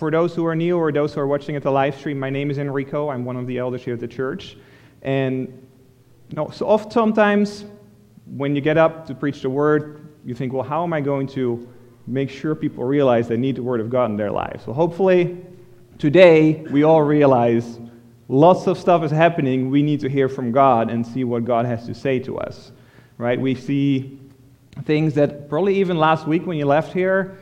for those who are new or those who are watching at the live stream, my name is Enrico. I'm one of the elders here at the church. And you know, so oft sometimes when you get up to preach the word, you think, well, how am I going to make sure people realize they need the word of God in their lives? So hopefully today we all realize lots of stuff is happening. We need to hear from God and see what God has to say to us. Right? We see things that probably even last week when you left here,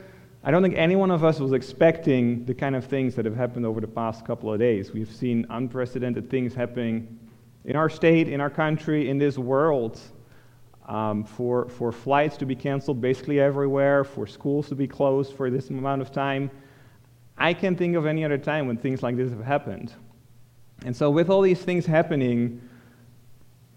I don't think any one of us was expecting the kind of things that have happened over the past couple of days. We've seen unprecedented things happening in our state, in our country, in this world. Um, for, for flights to be canceled basically everywhere, for schools to be closed for this amount of time. I can't think of any other time when things like this have happened. And so, with all these things happening,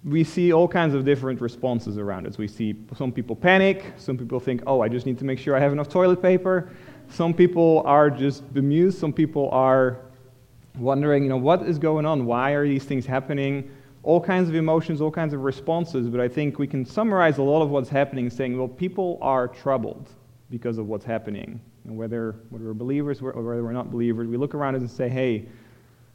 we see all kinds of different responses around us. We see some people panic, some people think, oh, I just need to make sure I have enough toilet paper. Some people are just bemused, some people are wondering, you know, what is going on? Why are these things happening? All kinds of emotions, all kinds of responses, but I think we can summarize a lot of what's happening saying, well, people are troubled because of what's happening. And whether, whether we're believers or whether we're not believers, we look around us and say, hey,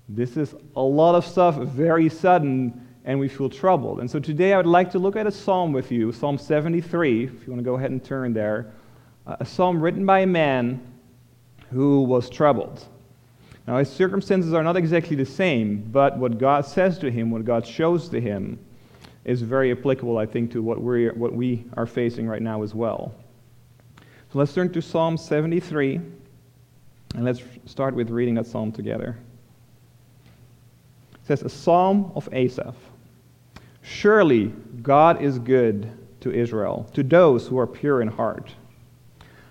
this is a lot of stuff very sudden and we feel troubled. And so today I would like to look at a psalm with you, Psalm 73, if you want to go ahead and turn there. Uh, a psalm written by a man who was troubled. Now, his circumstances are not exactly the same, but what God says to him, what God shows to him, is very applicable, I think, to what, we what we are facing right now as well. So let's turn to Psalm 73, and let's start with reading that psalm together. It says, A psalm of Asaph. Surely God is good to Israel, to those who are pure in heart.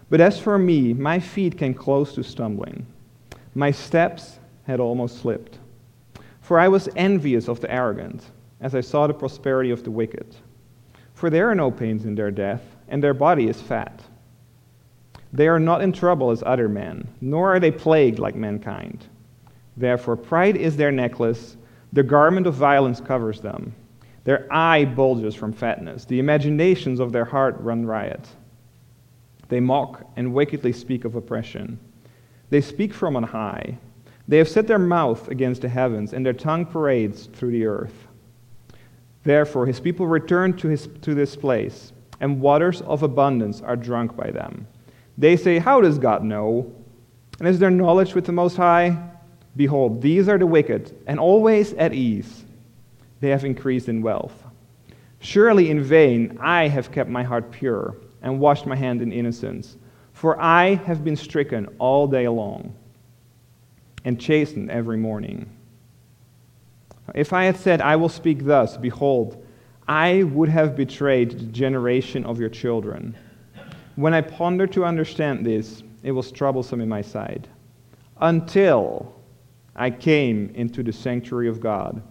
But as for me, my feet came close to stumbling. My steps had almost slipped. For I was envious of the arrogant, as I saw the prosperity of the wicked. For there are no pains in their death, and their body is fat. They are not in trouble as other men, nor are they plagued like mankind. Therefore, pride is their necklace, the garment of violence covers them. Their eye bulges from fatness. The imaginations of their heart run riot. They mock and wickedly speak of oppression. They speak from on high. They have set their mouth against the heavens, and their tongue parades through the earth. Therefore, his people return to, his, to this place, and waters of abundance are drunk by them. They say, How does God know? And is there knowledge with the Most High? Behold, these are the wicked, and always at ease they have increased in wealth. Surely in vain I have kept my heart pure and washed my hand in innocence, for I have been stricken all day long and chastened every morning. If I had said, I will speak thus, behold, I would have betrayed the generation of your children. When I pondered to understand this, it was troublesome in my sight, until I came into the sanctuary of God.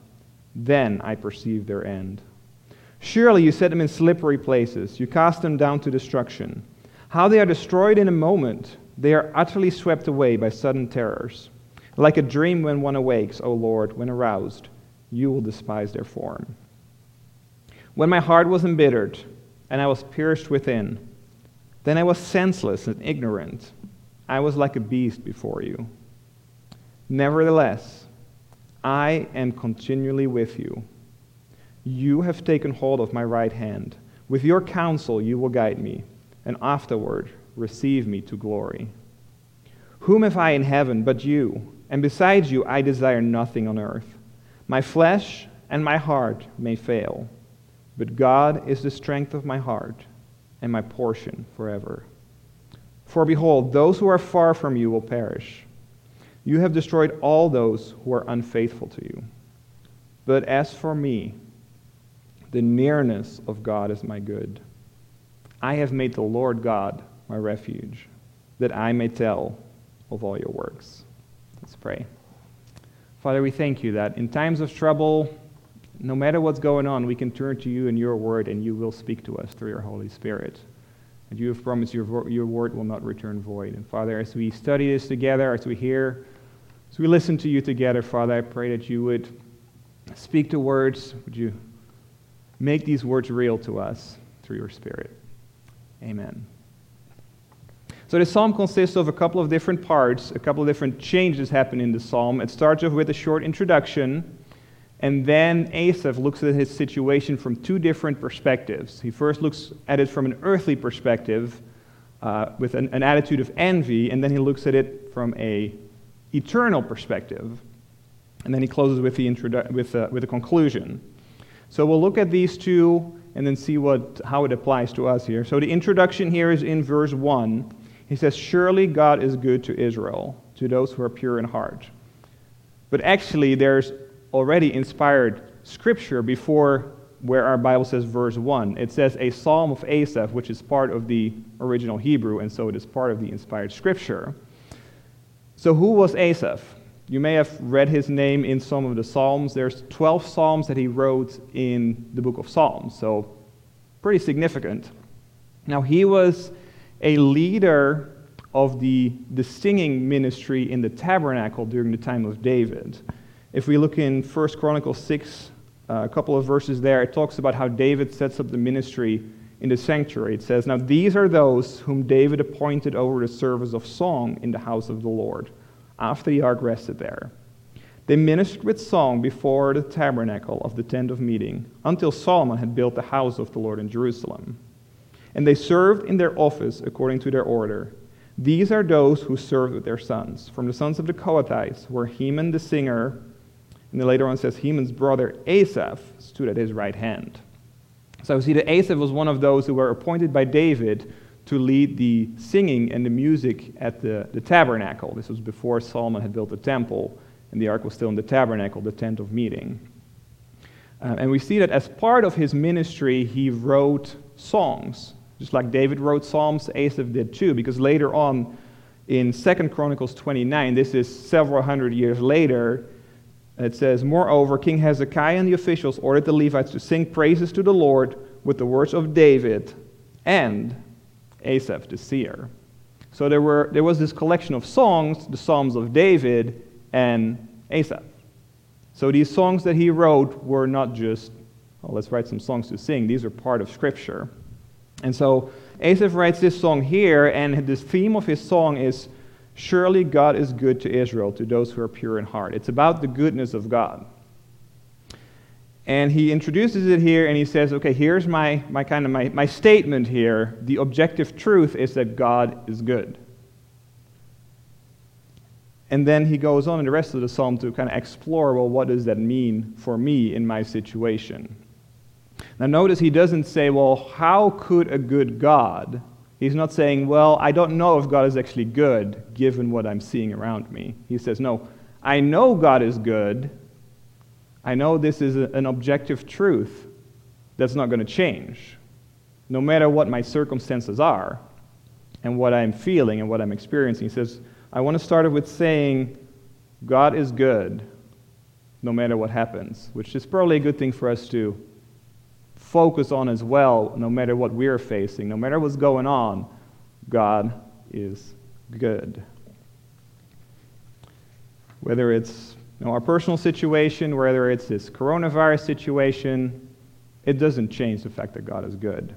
Then I perceive their end. Surely you set them in slippery places, you cast them down to destruction. How they are destroyed in a moment, they are utterly swept away by sudden terrors. Like a dream when one awakes, O Lord, when aroused, you will despise their form. When my heart was embittered and I was pierced within, then I was senseless and ignorant. I was like a beast before you. Nevertheless, I am continually with you. You have taken hold of my right hand. With your counsel you will guide me, and afterward receive me to glory. Whom have I in heaven but you? And besides you I desire nothing on earth. My flesh and my heart may fail, but God is the strength of my heart and my portion forever. For behold, those who are far from you will perish. You have destroyed all those who are unfaithful to you. But as for me, the nearness of God is my good. I have made the Lord God my refuge, that I may tell of all your works. Let's pray. Father, we thank you that in times of trouble, no matter what's going on, we can turn to you and your word, and you will speak to us through your Holy Spirit. And you have promised your, your word will not return void. And Father, as we study this together, as we hear as we listen to you together, Father, I pray that you would speak the words. Would you make these words real to us through your Spirit? Amen. So the psalm consists of a couple of different parts, a couple of different changes happen in the psalm. It starts off with a short introduction, and then Asaph looks at his situation from two different perspectives. He first looks at it from an earthly perspective, uh, with an, an attitude of envy, and then he looks at it from a eternal perspective. And then he closes with, the introdu- with, uh, with a conclusion. So we'll look at these two and then see what, how it applies to us here. So the introduction here is in verse 1. He says, Surely God is good to Israel, to those who are pure in heart. But actually, there's already inspired scripture before where our Bible says verse 1. It says a psalm of Asaph, which is part of the original Hebrew, and so it is part of the inspired scripture. So, who was Asaph? You may have read his name in some of the Psalms. There's 12 Psalms that he wrote in the book of Psalms, so pretty significant. Now, he was a leader of the, the singing ministry in the tabernacle during the time of David. If we look in 1 Chronicles 6, uh, a couple of verses there, it talks about how David sets up the ministry in the sanctuary. It says, Now these are those whom David appointed over the service of song in the house of the Lord, after the ark rested there. They ministered with song before the tabernacle of the tent of meeting, until Solomon had built the house of the Lord in Jerusalem. And they served in their office according to their order. These are those who served with their sons. From the sons of the Kohathites were Heman the singer, and then later on says Heman's brother Asaph stood at his right hand. So we see that Asaph was one of those who were appointed by David to lead the singing and the music at the, the tabernacle. This was before Solomon had built the temple, and the ark was still in the tabernacle, the tent of meeting. Uh, and we see that as part of his ministry, he wrote songs. Just like David wrote psalms, Asaph did too, because later on in 2 Chronicles 29, this is several hundred years later, it says, Moreover, King Hezekiah and the officials ordered the Levites to sing praises to the Lord with the words of David and Asaph the seer. So there, were, there was this collection of songs, the Psalms of David and Asaph. So these songs that he wrote were not just, oh, let's write some songs to sing. These are part of Scripture. And so Asaph writes this song here, and this theme of his song is Surely God is good to Israel, to those who are pure in heart. It's about the goodness of God. And he introduces it here and he says, okay, here's my, my kind of my, my statement here. The objective truth is that God is good. And then he goes on in the rest of the psalm to kind of explore, well, what does that mean for me in my situation? Now, notice he doesn't say, well, how could a good God He's not saying, well, I don't know if God is actually good given what I'm seeing around me. He says, no, I know God is good. I know this is an objective truth that's not going to change, no matter what my circumstances are and what I'm feeling and what I'm experiencing. He says, I want to start with saying, God is good no matter what happens, which is probably a good thing for us to focus on as well, no matter what we're facing, no matter what's going on, God is good. Whether it's you know, our personal situation, whether it's this coronavirus situation, it doesn't change the fact that God is good.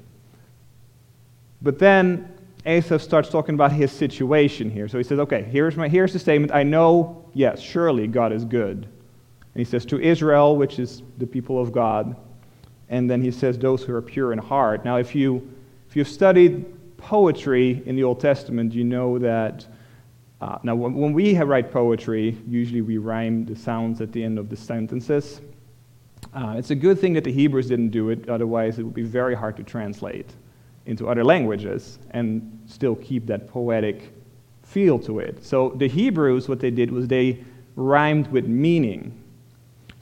But then Asaph starts talking about his situation here. So he says, okay, here's, my, here's the statement. I know, yes, surely God is good. And he says, to Israel, which is the people of God, and then he says those who are pure in heart. Now, if you if you've studied poetry in the Old Testament, you know that. Uh, now, when, when we write poetry, usually we rhyme the sounds at the end of the sentences. Uh, it's a good thing that the Hebrews didn't do it, otherwise, it would be very hard to translate into other languages and still keep that poetic feel to it. So, the Hebrews, what they did was they rhymed with meaning.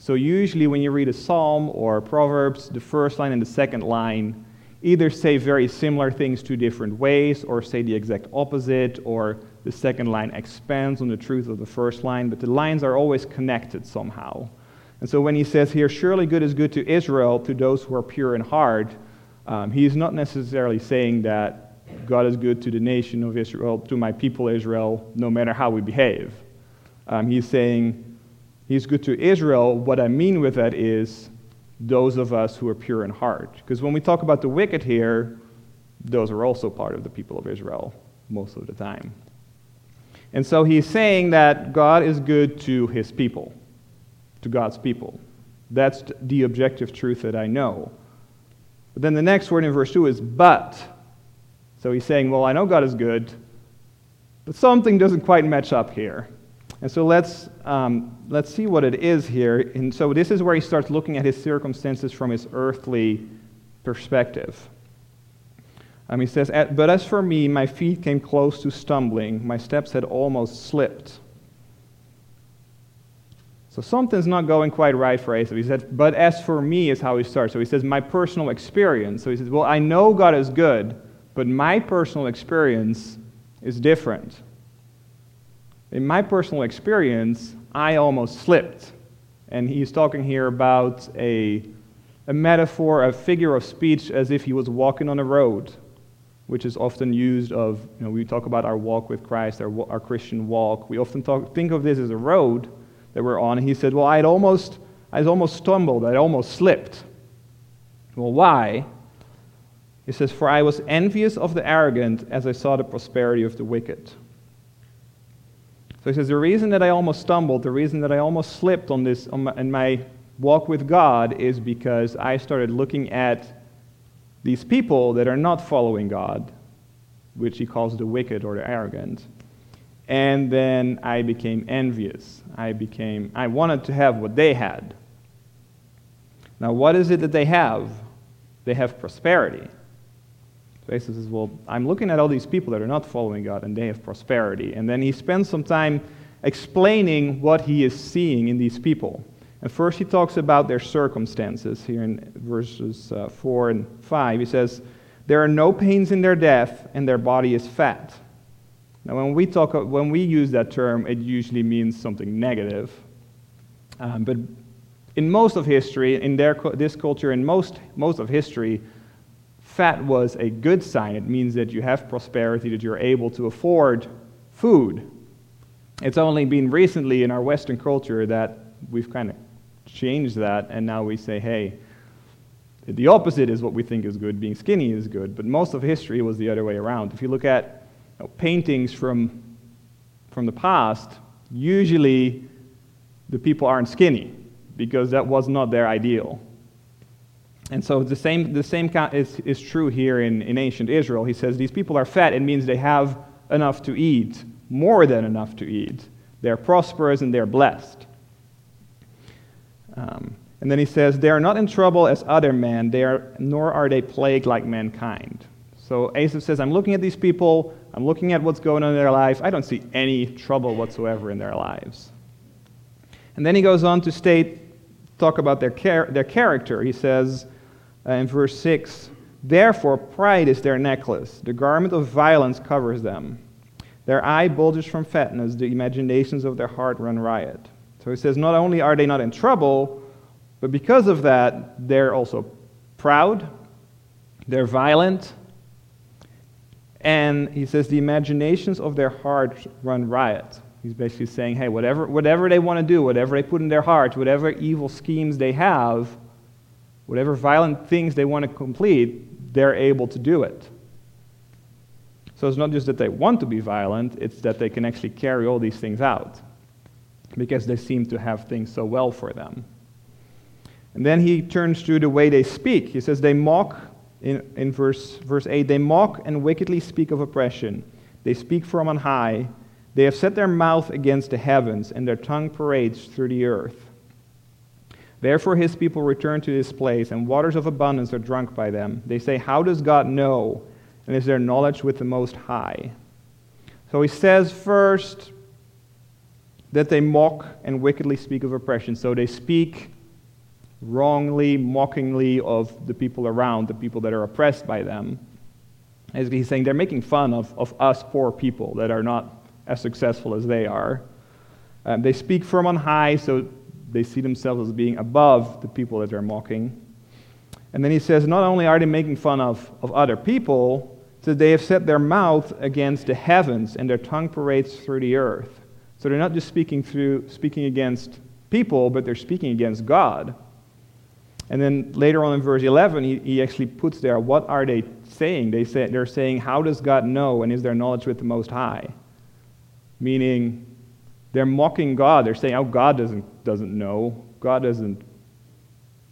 So, usually, when you read a psalm or Proverbs, the first line and the second line either say very similar things two different ways, or say the exact opposite, or the second line expands on the truth of the first line, but the lines are always connected somehow. And so, when he says here, surely good is good to Israel, to those who are pure in heart, um, he is not necessarily saying that God is good to the nation of Israel, to my people Israel, no matter how we behave. Um, he's saying, He's good to Israel. What I mean with that is those of us who are pure in heart. Because when we talk about the wicked here, those are also part of the people of Israel. most of the time. And so he's saying that God is good to his people, to God's people. That's the objective truth that I know. But then the next word in verse 2 is but. So he's saying, well, I know God is good, but something doesn't quite match up here. And so let's, um, let's see what it is here. And so this is where he starts looking at his circumstances from his earthly perspective. Um, he says, But as for me, my feet came close to stumbling, my steps had almost slipped. So something's not going quite right for Asaph. He said, But as for me, is how he starts. So he says, My personal experience. So he says, Well, I know God is good, but my personal experience is different. In my personal experience, I almost slipped. And he's talking here about a, a metaphor, a figure of speech, as if he was walking on a road which is often used of, you know, we talk about our walk with Christ, our, our Christian walk. We often talk, think of this as a road that we're on. And he said, well, I'd almost, I'd almost stumbled. I'd almost slipped. Well, why? He says, for I was envious of the arrogant as I saw the prosperity of the wicked. So he says, the reason that I almost stumbled, the reason that I almost slipped on this, on my, in my walk with God is because I started looking at these people that are not following God, which he calls the wicked or the arrogant. And then I became envious. I became I wanted to have what they had. Now what is it that they have? They have prosperity. He says, Well, I'm looking at all these people that are not following God and they have prosperity. And then he spends some time explaining what he is seeing in these people. And first, he talks about their circumstances here in verses uh, 4 and 5. He says, There are no pains in their death, and their body is fat. Now, when we, talk, when we use that term, it usually means something negative. Um, but in most of history, in their, this culture, in most, most of history, fat was a good sign. It means that you have prosperity, that you're able to afford food. It's only been recently in our Western culture that we've kind of changed that, and now we say, hey, the opposite is what we think is good. Being skinny is good. But most of history was the other way around. If you look at you know, paintings from, from the past, usually the people aren't skinny because that was not their ideal. And so the same, the same is, is true here in, in ancient Israel. He says these people are fat. It means they have enough to eat, more than enough to eat. They're prosperous and they're blessed. Um, and then he says, They are not in trouble as other men, they are, nor are they plagued like mankind. So Asaph says, I'm looking at these people, I'm looking at what's going on in their life. I don't see any trouble whatsoever in their lives. And then he goes on to state, talk about their, char- their character. He says uh, in verse 6 Therefore, pride is their necklace, the garment of violence covers them. Their eye bulges from fatness, the imaginations of their heart run riot. So he says, not only are they not in trouble, but because of that, they're also proud, they're violent, and he says the imaginations of their heart run riot. He's basically saying, hey, whatever, whatever they want to do, whatever they put in their heart, whatever evil schemes they have, whatever violent things they want to complete, they're able to do it. So it's not just that they want to be violent, it's that they can actually carry all these things out because they seem to have things so well for them. And then he turns to the way they speak. He says, They mock, in, in verse, verse 8, they mock and wickedly speak of oppression. They speak from on high. They have set their mouth against the heavens, and their tongue parades through the earth. Therefore, his people return to this place, and waters of abundance are drunk by them. They say, How does God know? And is there knowledge with the Most High? So he says first, that they mock and wickedly speak of oppression. So they speak wrongly, mockingly of the people around, the people that are oppressed by them. As he's saying, they're making fun of, of us poor people that are not as successful as they are. Um, they speak from on high, so they see themselves as being above the people that they're mocking. And then he says, not only are they making fun of, of other people, so they have set their mouth against the heavens, and their tongue parades through the earth. So they're not just speaking through speaking against people, but they're speaking against God. And then later on in verse 11, he, he actually puts there, what are they saying? They say, they're saying, how does God know and is there knowledge with the Most High? Meaning, they're mocking God. They're saying, oh, God doesn't, doesn't know. God doesn't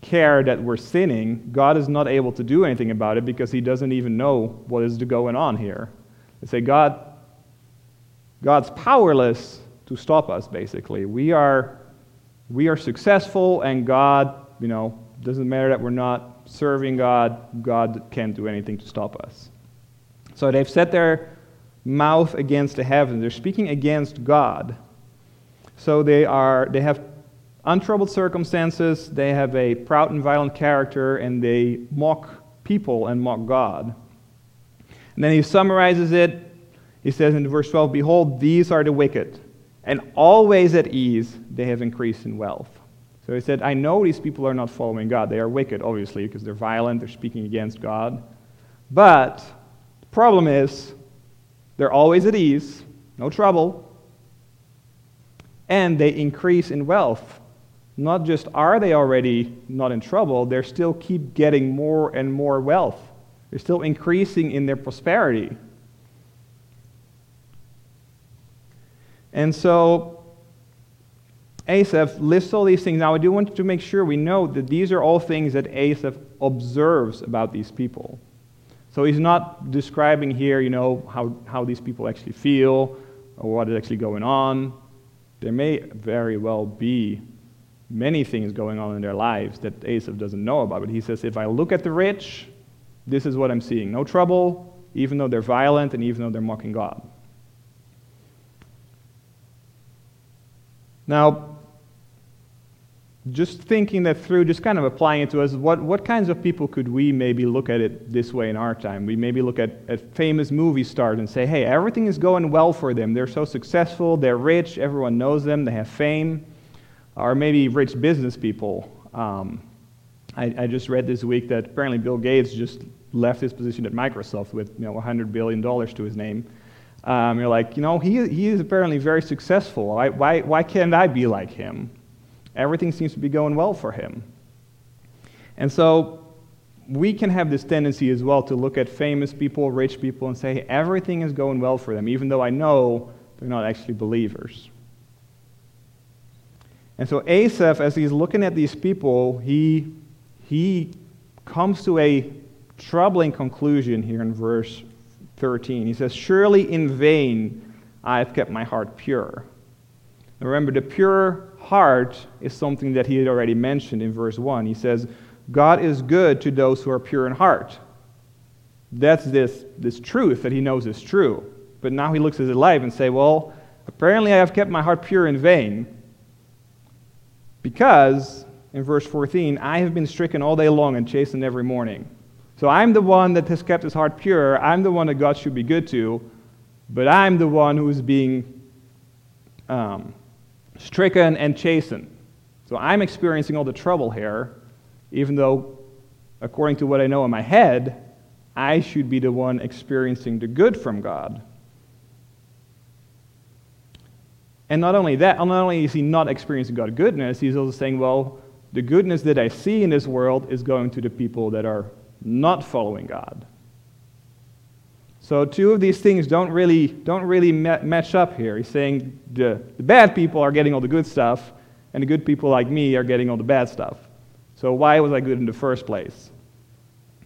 care that we're sinning. God is not able to do anything about it because he doesn't even know what is going on here. They say, God, God's powerless to stop us, basically. We are, we are successful, and God, you know, doesn't matter that we're not serving God, God can't do anything to stop us. So they've set their mouth against the heavens. They're speaking against God. So they are they have untroubled circumstances, they have a proud and violent character, and they mock people and mock God. And then he summarizes it. He says in verse 12, Behold, these are the wicked, and always at ease they have increased in wealth. So he said, I know these people are not following God. They are wicked, obviously, because they're violent, they're speaking against God. But the problem is, they're always at ease, no trouble, and they increase in wealth. Not just are they already not in trouble, they still keep getting more and more wealth. They're still increasing in their prosperity. And so Asaph lists all these things. Now, I do want to make sure we know that these are all things that Asaph observes about these people. So he's not describing here, you know, how, how these people actually feel or what is actually going on. There may very well be many things going on in their lives that Asaph doesn't know about. But he says, if I look at the rich, this is what I'm seeing. No trouble, even though they're violent and even though they're mocking God. Now, just thinking that through, just kind of applying it to us, what, what kinds of people could we maybe look at it this way in our time? We maybe look at, at famous movie stars and say, hey, everything is going well for them. They're so successful, they're rich, everyone knows them, they have fame. Or maybe rich business people. Um, I, I, just read this week that apparently Bill Gates just left his position at Microsoft with you know, $100 billion to his name. Um, you're like, you know, he, he is apparently very successful. Why, why, why can't I be like him? Everything seems to be going well for him. And so we can have this tendency as well to look at famous people, rich people, and say, everything is going well for them, even though I know they're not actually believers. And so Asaph, as he's looking at these people, he, he comes to a troubling conclusion here in verse 13. He says, Surely in vain I have kept my heart pure. Now remember, the pure heart is something that he had already mentioned in verse 1. He says, God is good to those who are pure in heart. That's this, this truth that he knows is true. But now he looks at his life and say, well, apparently I have kept my heart pure in vain. Because, in verse 14, I have been stricken all day long and chastened every morning. So I'm the one that has kept his heart pure. I'm the one that God should be good to. But I'm the one who is being um, stricken and chastened. So I'm experiencing all the trouble here, even though, according to what I know in my head, I should be the one experiencing the good from God. And not only that, not only is he not experiencing God's goodness, he's also saying, well, the goodness that I see in this world is going to the people that are not following God. So two of these things don't really, don't really match up here. He's saying the, the bad people are getting all the good stuff, and the good people like me are getting all the bad stuff. So why was I good in the first place?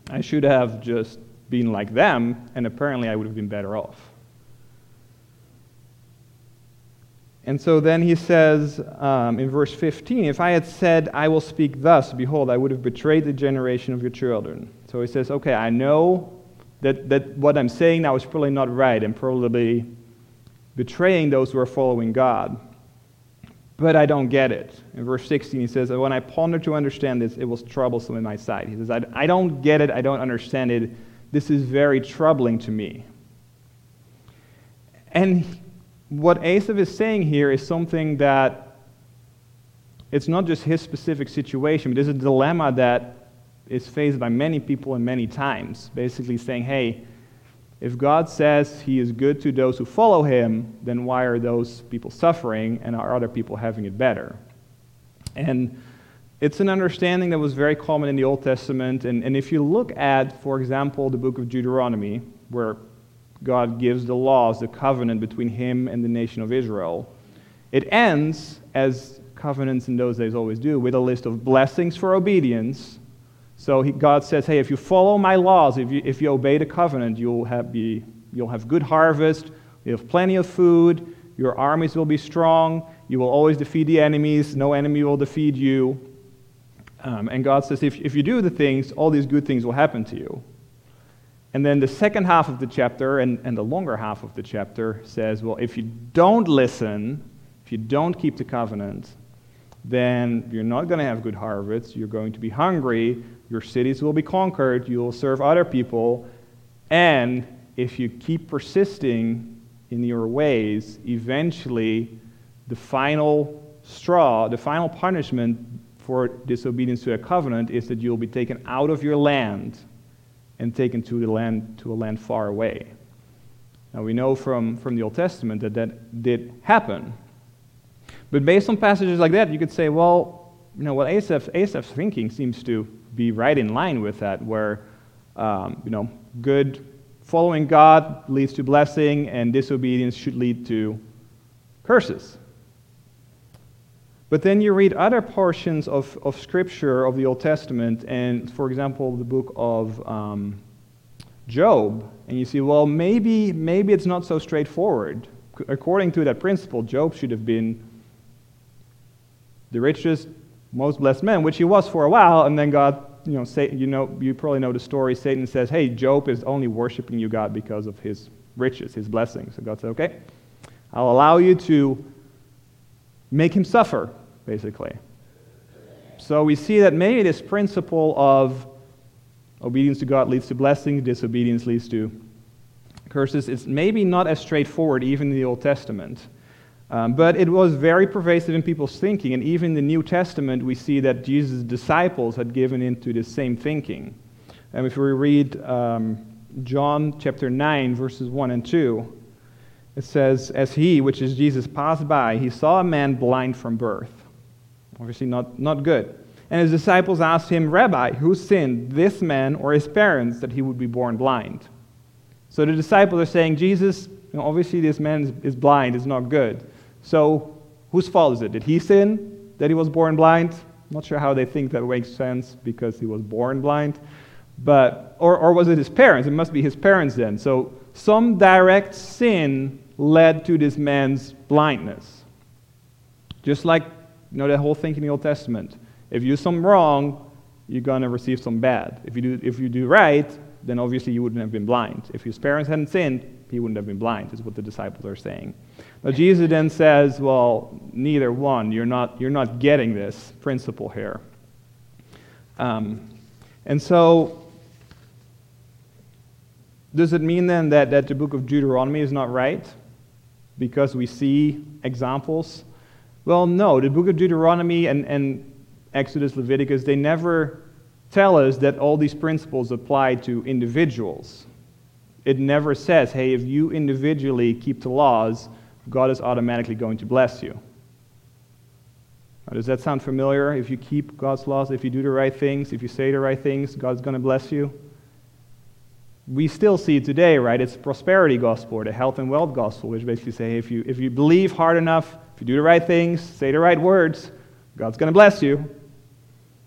I should have just been like them, and apparently I would have been better off. And so then he says um, in verse 15, If I had said, I will speak thus, behold, I would have betrayed the generation of your children. So he says, Okay, I know that, that what I'm saying now is probably not right and probably betraying those who are following God. But I don't get it. In verse 16, he says, When I ponder to understand this, it was troublesome in my sight. He says, I, I don't get it. I don't understand it. This is very troubling to me. And what Asaph is saying here is something that it's not just his specific situation, but it's a dilemma that is faced by many people and many times. Basically saying, hey, if God says he is good to those who follow him, then why are those people suffering and are other people having it better? And it's an understanding that was very common in the Old Testament. And, and if you look at, for example, the book of Deuteronomy, where God gives the laws, the covenant between him and the nation of Israel, it ends, as covenants in those days always do, with a list of blessings for obedience. So he, God says, hey, if you follow my laws, if you, if you obey the covenant, you'll have, be, you'll have good harvest, you'll have plenty of food, your armies will be strong, you will always defeat the enemies, no enemy will defeat you. Um, and God says, if, if you do the things, all these good things will happen to you. And then the second half of the chapter and, and the longer half of the chapter says, well, if you don't listen, if you don't keep the covenant, then you're not going to have good harvests. You're going to be hungry. Your cities will be conquered. You will serve other people. And if you keep persisting in your ways, eventually the final straw, the final punishment for disobedience to a covenant is that you'll be taken out of your land and taken to, the land, to a land far away. Now, we know from, from the Old Testament that that did happen. But based on passages like that, you could say, well, you know, what Asaph's, Asaph's thinking seems to be right in line with that, where, um, you know, good following God leads to blessing, and disobedience should lead to curses. But then you read other portions of, of Scripture of the Old Testament, and for example, the book of um, Job, and you see, well, maybe, maybe it's not so straightforward. According to that principle, Job should have been the richest, most blessed man, which he was for a while, and then God, you know, say, you know, you probably know the story. Satan says, "Hey, Job is only worshiping you, God, because of his riches, his blessings." So God said, "Okay, I'll allow you to make him suffer, basically. So we see that maybe this principle of obedience to God leads to blessing, disobedience leads to curses. It's maybe not as straightforward, even in the Old Testament. Um, but it was very pervasive in people's thinking, and even in the New Testament, we see that Jesus' disciples had given into the same thinking. And if we read um, John chapter 9, verses 1 and 2, it says, As he, which is Jesus, passed by, he saw a man blind from birth. Obviously, not, not good. And his disciples asked him, Rabbi, who sinned, this man or his parents, that he would be born blind? So the disciples are saying, Jesus, you know, obviously this man is, blind, is not good. So whose fault is it? Did he sin that he was born blind? I'm not sure how they think that makes sense because he was born blind. But, or, or was it his parents? It must be his parents then. So some direct sin led to this man's blindness. Just like you know that whole thing in the Old Testament. If you do something wrong, you're gonna receive some bad. If you do if you do right, then obviously you wouldn't have been blind. If his parents hadn't sinned, he wouldn't have been blind, is what the disciples are saying. Now Jesus then says, Well, neither one. You're not you're not getting this principle here. Um, and so does it mean then that, that the book of Deuteronomy is not right? Because we see examples? Well, no. The book of Deuteronomy and, and Exodus, Leviticus, they never tell us that all these principles apply to individuals. It never says, hey, if you individually keep the laws, God is automatically going to bless you. Now, does that sound familiar? If you keep God's laws, if you do the right things, if you say the right things, God's going to bless you? We still see it today, right? It's prosperity gospel or the health and wealth gospel, which basically say if you, if you believe hard enough, if you do the right things, say the right words, God's going to bless you.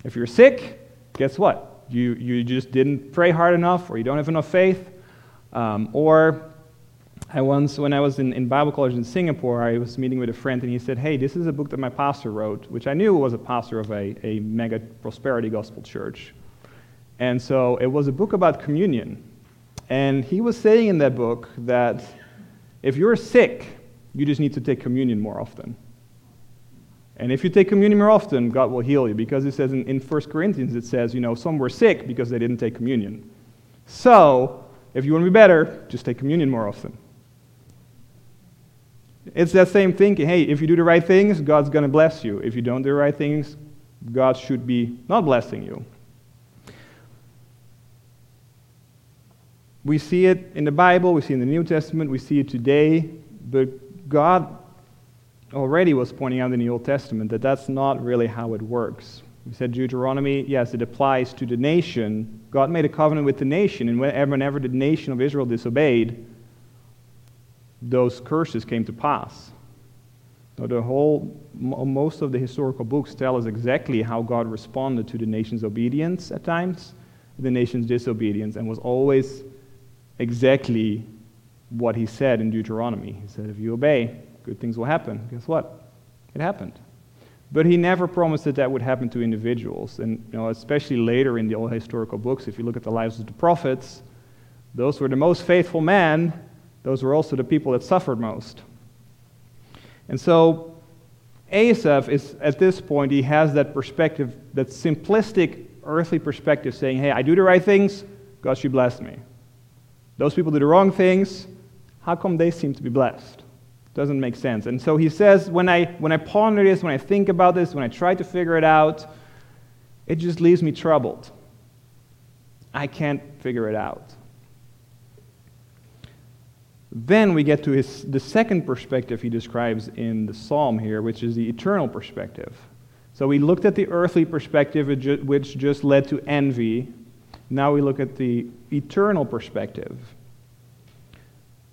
If you're sick, guess what? You, you just didn't pray hard enough or you don't have enough faith. Um, or I once, when I was in, in Bible college in Singapore, I was meeting with a friend and he said, Hey, this is a book that my pastor wrote, which I knew was a pastor of a, a mega prosperity gospel church. And so it was a book about communion. And he was saying in that book that if you're sick, you just need to take communion more often. And if you take communion more often, God will heal you. Because it says in, in 1 Corinthians, it says, you know, some were sick because they didn't take communion. So, if you want to be better, just take communion more often. It's that same thinking. Hey, if you do the right things, God's going to bless you. If you don't do the right things, God should be not blessing you. We see it in the Bible, we see it in the New Testament, we see it today, but God already was pointing out in the Old Testament that that's not really how it works. We said Deuteronomy, yes, it applies to the nation. God made a covenant with the nation, and whenever the nation of Israel disobeyed, those curses came to pass. Now, the whole, most of the historical books tell us exactly how God responded to the nation's obedience at times, the nation's disobedience, and was always exactly what he said in Deuteronomy. He said, if you obey, good things will happen. Guess what? It happened. But he never promised that that would happen to individuals. And you know, especially later in the old historical books, if you look at the lives of the prophets, those were the most faithful men. Those were also the people that suffered most. And so Asaph is, at this point, he has that perspective, that simplistic earthly perspective, saying, hey, I do the right things, God should bless me. Those people do the wrong things, how come they seem to be blessed? Doesn't make sense. And so he says, when I, when I ponder this, when I think about this, when I try to figure it out, it just leaves me troubled. I can't figure it out. Then we get to his, the second perspective he describes in the psalm here, which is the eternal perspective. So we looked at the earthly perspective, which just led to envy. Now we look at the eternal perspective.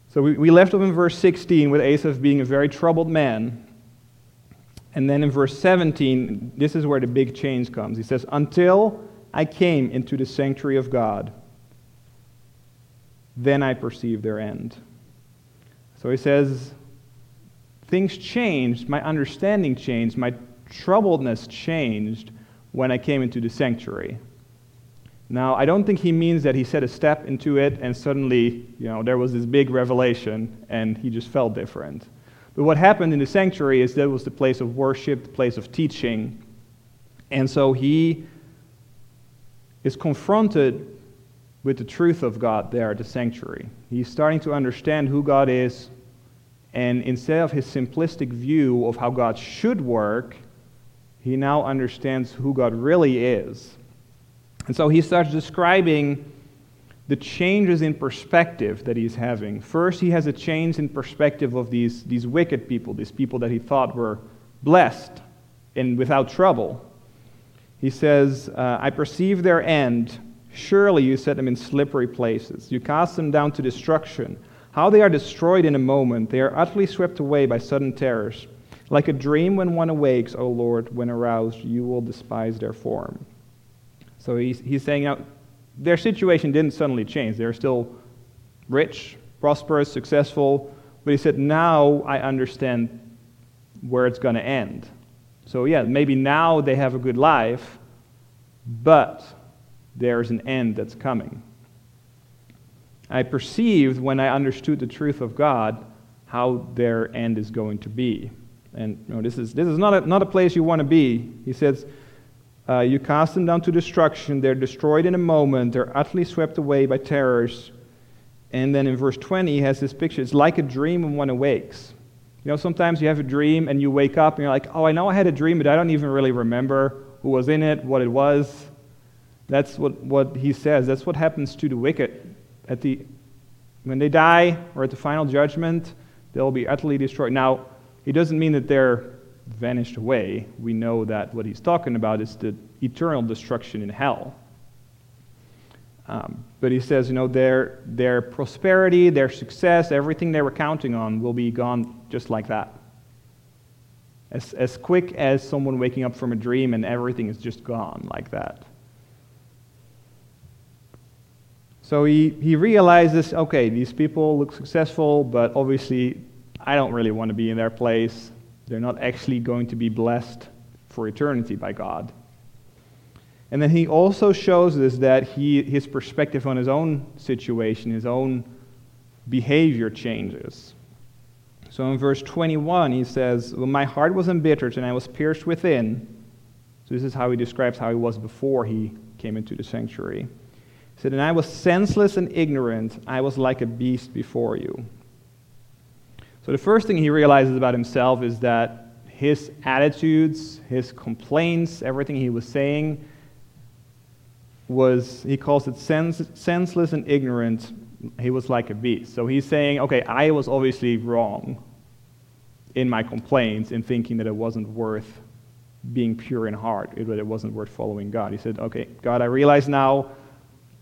So we, we left off in verse 16 with Asaph being a very troubled man. And then in verse 17, this is where the big change comes. He says, Until I came into the sanctuary of God, then I perceived their end. So he says, Things changed, my understanding changed, my troubledness changed when I came into the sanctuary. Now, I don't think he means that he set a step into it and suddenly, you know, there was this big revelation and he just felt different. But what happened in the sanctuary is that was the place of worship, the place of teaching. And so he is confronted with the truth of God there at the sanctuary. He's starting to understand who God is, and instead of his simplistic view of how God should work, he now understands who God really is. And so he starts describing the changes in perspective that he's having. First, he has a change in perspective of these, these wicked people, these people that he thought were blessed and without trouble. He says, uh, I perceive their end Surely you set them in slippery places. You cast them down to destruction. How they are destroyed in a moment. They are utterly swept away by sudden terrors. Like a dream when one awakes, O Lord, when aroused, you will despise their form. So he's, he's saying now, their situation didn't suddenly change. They're still rich, prosperous, successful. But he said, now I understand where it's going to end. So, yeah, maybe now they have a good life, but there's an end that's coming. I perceived when I understood the truth of God how their end is going to be. And you know, this is, this is not, a, not a place you want to be. He says, uh, You cast them down to destruction. They're destroyed in a moment. They're utterly swept away by terrors. And then in verse 20, he has this picture. It's like a dream when one awakes. You know, sometimes you have a dream and you wake up and you're like, oh, I know I had a dream, but I don't even really remember who was in it, what it was. That's what, what he says. That's what happens to the wicked. At the, when they die or at the final judgment, they'll be utterly destroyed. Now, he doesn't mean that they're vanished away. We know that what he's talking about is the eternal destruction in hell. Um, but he says, you know, their, their prosperity, their success, everything they were counting on will be gone just like that. As, as quick as someone waking up from a dream and everything is just gone like that. So he, he realizes okay, these people look successful, but obviously I don't really want to be in their place. They're not actually going to be blessed for eternity by God. And then he also shows us that he, his perspective on his own situation, his own behavior changes. So in verse 21, he says, well, My heart was embittered and I was pierced within. So this is how he describes how he was before he came into the sanctuary. He said, And I was senseless and ignorant. I was like a beast before you. So the first thing he realizes about himself is that his attitudes, his complaints, everything he was saying was, he calls it sens- senseless and ignorant. He was like a beast. So he's saying, okay, I was obviously wrong in my complaints in thinking that it wasn't worth being pure in heart, it wasn't worth following God. He said, Okay, God, I realize now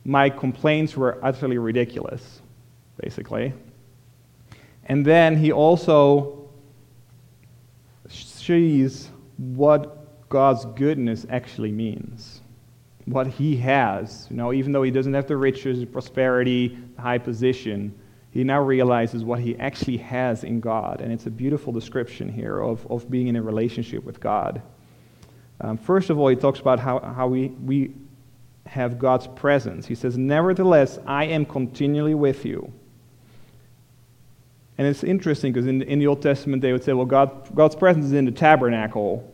my complaints were utterly ridiculous, basically. And then he also sees what God's goodness actually means, what he has. You know, even though he doesn't have the riches, the prosperity, the high position, he now realizes what he actually has in God. And it's a beautiful description here of, of being in a relationship with God. Um, first of all, he talks about how, how we, we have God's presence. He says, Nevertheless, I am continually with you. And it's interesting because in, in the Old Testament they would say, well, God, God's presence is in the tabernacle.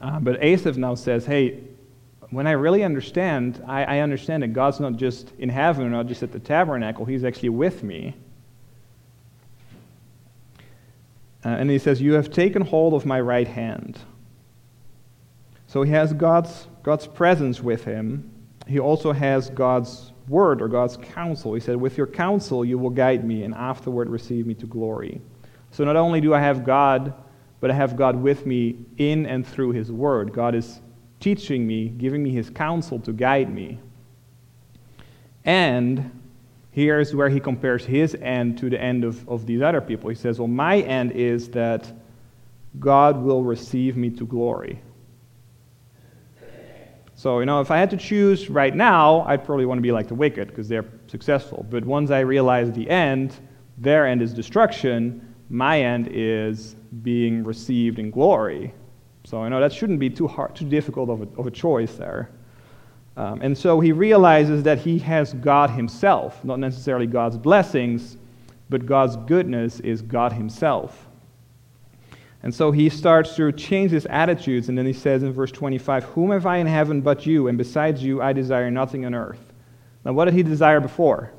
Uh, but Asaph now says, hey, when I really understand, I, I understand that God's not just in heaven or not just at the tabernacle, He's actually with me. Uh, and he says, You have taken hold of my right hand. So he has God's, God's presence with him. He also has God's word or God's counsel. He said, With your counsel you will guide me, and afterward receive me to glory. So not only do I have God, but I have God with me in and through his word. God is teaching me, giving me his counsel to guide me. And here's where he compares his end to the end of, of these other people. He says, Well, my end is that God will receive me to glory. So, you know, if I had to choose right now, I'd probably want to be like the wicked because they're successful. But once I realize the end, their end is destruction, my end is being received in glory. So, you know, that shouldn't be too hard, too difficult of a, of a choice there. Um, and so he realizes that he has God himself, not necessarily God's blessings, but God's goodness is God himself. And so he starts to change his attitudes, and then he says in verse 25, Whom have I in heaven but you, and besides you I desire nothing on earth. Now, what did he desire before?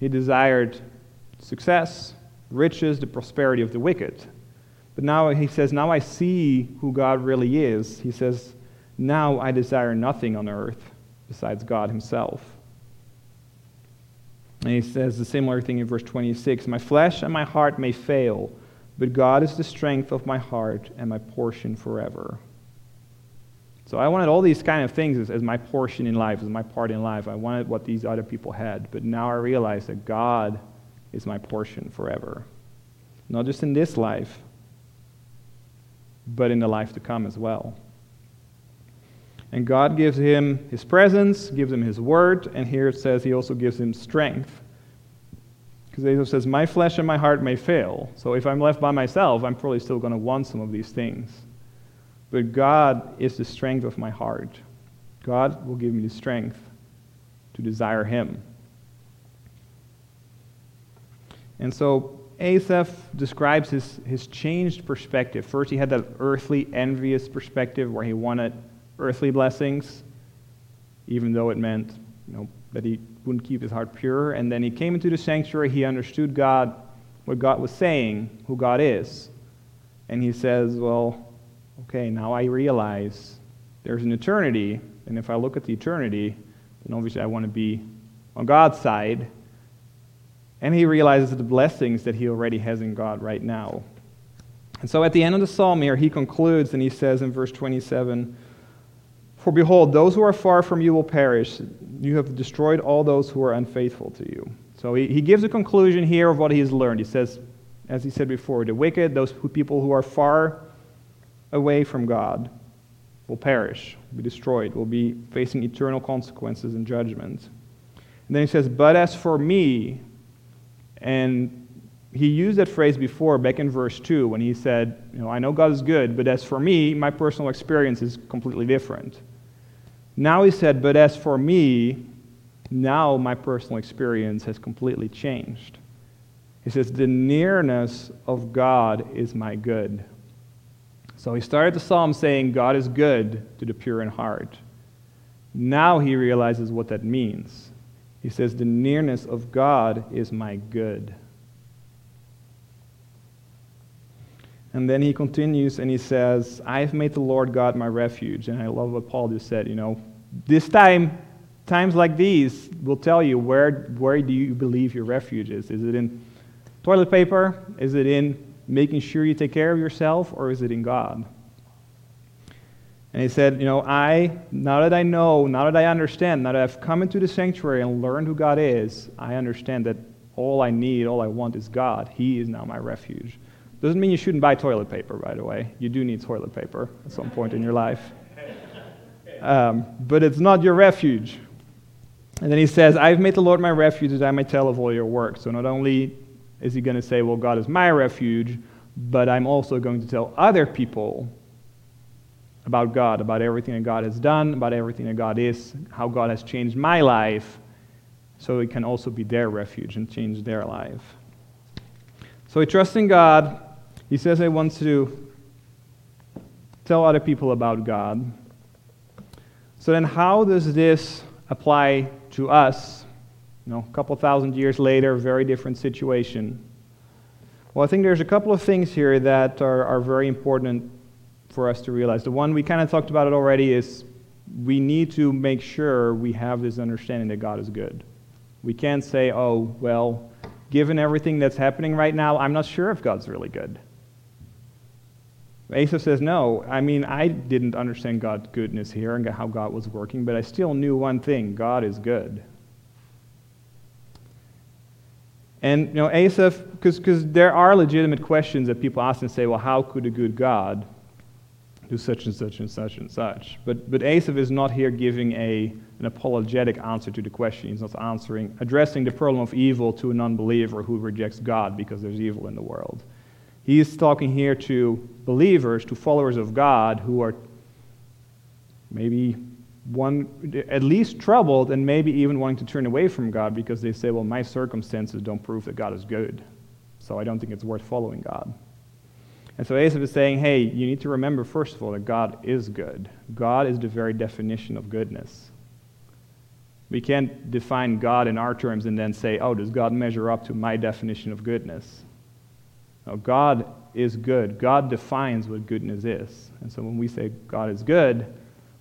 He desired success, riches, the prosperity of the wicked. But now he says, Now I see who God really is. He says, Now I desire nothing on earth besides God himself. And he says the similar thing in verse 26 My flesh and my heart may fail but God is the strength of my heart and my portion forever. So I wanted all these kind of things as, as, my portion in life, as my part in life. I wanted what these other people had. But now I realize that God is my portion forever. Not just in this life, but in the life to come as well. And God gives him his presence, gives him his word, and here it says he also gives him strength. Because Asaph says, My flesh and my heart may fail. So if I'm left by myself, I'm probably still going to want some of these things. But God is the strength of my heart. God will give me the strength to desire Him. And so Asaph describes his, his changed perspective. First, he had that earthly, envious perspective where he wanted earthly blessings, even though it meant you know, that he wouldn't keep his heart pure. And then he came into the sanctuary, he understood God, what God was saying, who God is. And he says, Well, okay, now I realize there's an eternity. And if I look at the eternity, then obviously I want to be on God's side. And he realizes the blessings that he already has in God right now. And so at the end of the psalm here, he concludes and he says in verse 27 For behold, those who are far from you will perish. You have destroyed all those who are unfaithful to you. So he, he gives a conclusion here of what he has learned. He says, as he said before, the wicked, those people who are far away from God, will perish, will be destroyed, will be facing eternal consequences and judgment. And then he says, But as for me, and he used that phrase before back in verse 2 when he said, You know, I know God is good, but as for me, my personal experience is completely different. Now he said, But as for me, now my personal experience has completely changed. He says, The nearness of God is my good. So he started the psalm saying, God is good to the pure in heart. Now he realizes what that means. He says, The nearness of God is my good. And then he continues and he says, I have made the Lord God my refuge. And I love what Paul just said. You know, this time, times like these will tell you where, where do you believe your refuge is. Is it in toilet paper? Is it in making sure you take care of yourself, or is it in God? And he said, You know, I, now that I know, now that I understand, now that I've come into the sanctuary and learned who God is, I understand that all I need, all I want is God. He is now my refuge. Doesn't mean you shouldn't buy toilet paper, by the way. You do need toilet paper at some point in your life. Um, but it's not your refuge. And then he says, I've made the Lord my refuge that I may tell of all your work. So not only is he going to say, Well, God is my refuge, but I'm also going to tell other people about God, about everything that God has done, about everything that God is, how God has changed my life, so it can also be their refuge and change their life. So he trusts in God. He says he wants to tell other people about God. So then, how does this apply to us? You know, a couple thousand years later, very different situation. Well, I think there's a couple of things here that are, are very important for us to realize. The one we kind of talked about it already is we need to make sure we have this understanding that God is good. We can't say, oh, well, given everything that's happening right now, I'm not sure if God's really good. Asaph says, no, I mean, I didn't understand God's goodness here and how God was working, but I still knew one thing God is good. And, you know, Asaph, because there are legitimate questions that people ask and say, well, how could a good God do such and such and such and such. But, but Asaph is not here giving a, an apologetic answer to the question. He's not answering, addressing the problem of evil to an unbeliever who rejects God because there's evil in the world. He is talking here to believers, to followers of God who are maybe one, at least troubled and maybe even wanting to turn away from God because they say, well, my circumstances don't prove that God is good. So I don't think it's worth following God. And so Asaph is saying, hey, you need to remember, first of all, that God is good. God is the very definition of goodness. We can't define God in our terms and then say, oh, does God measure up to my definition of goodness? God is good. God defines what goodness is. And so when we say God is good,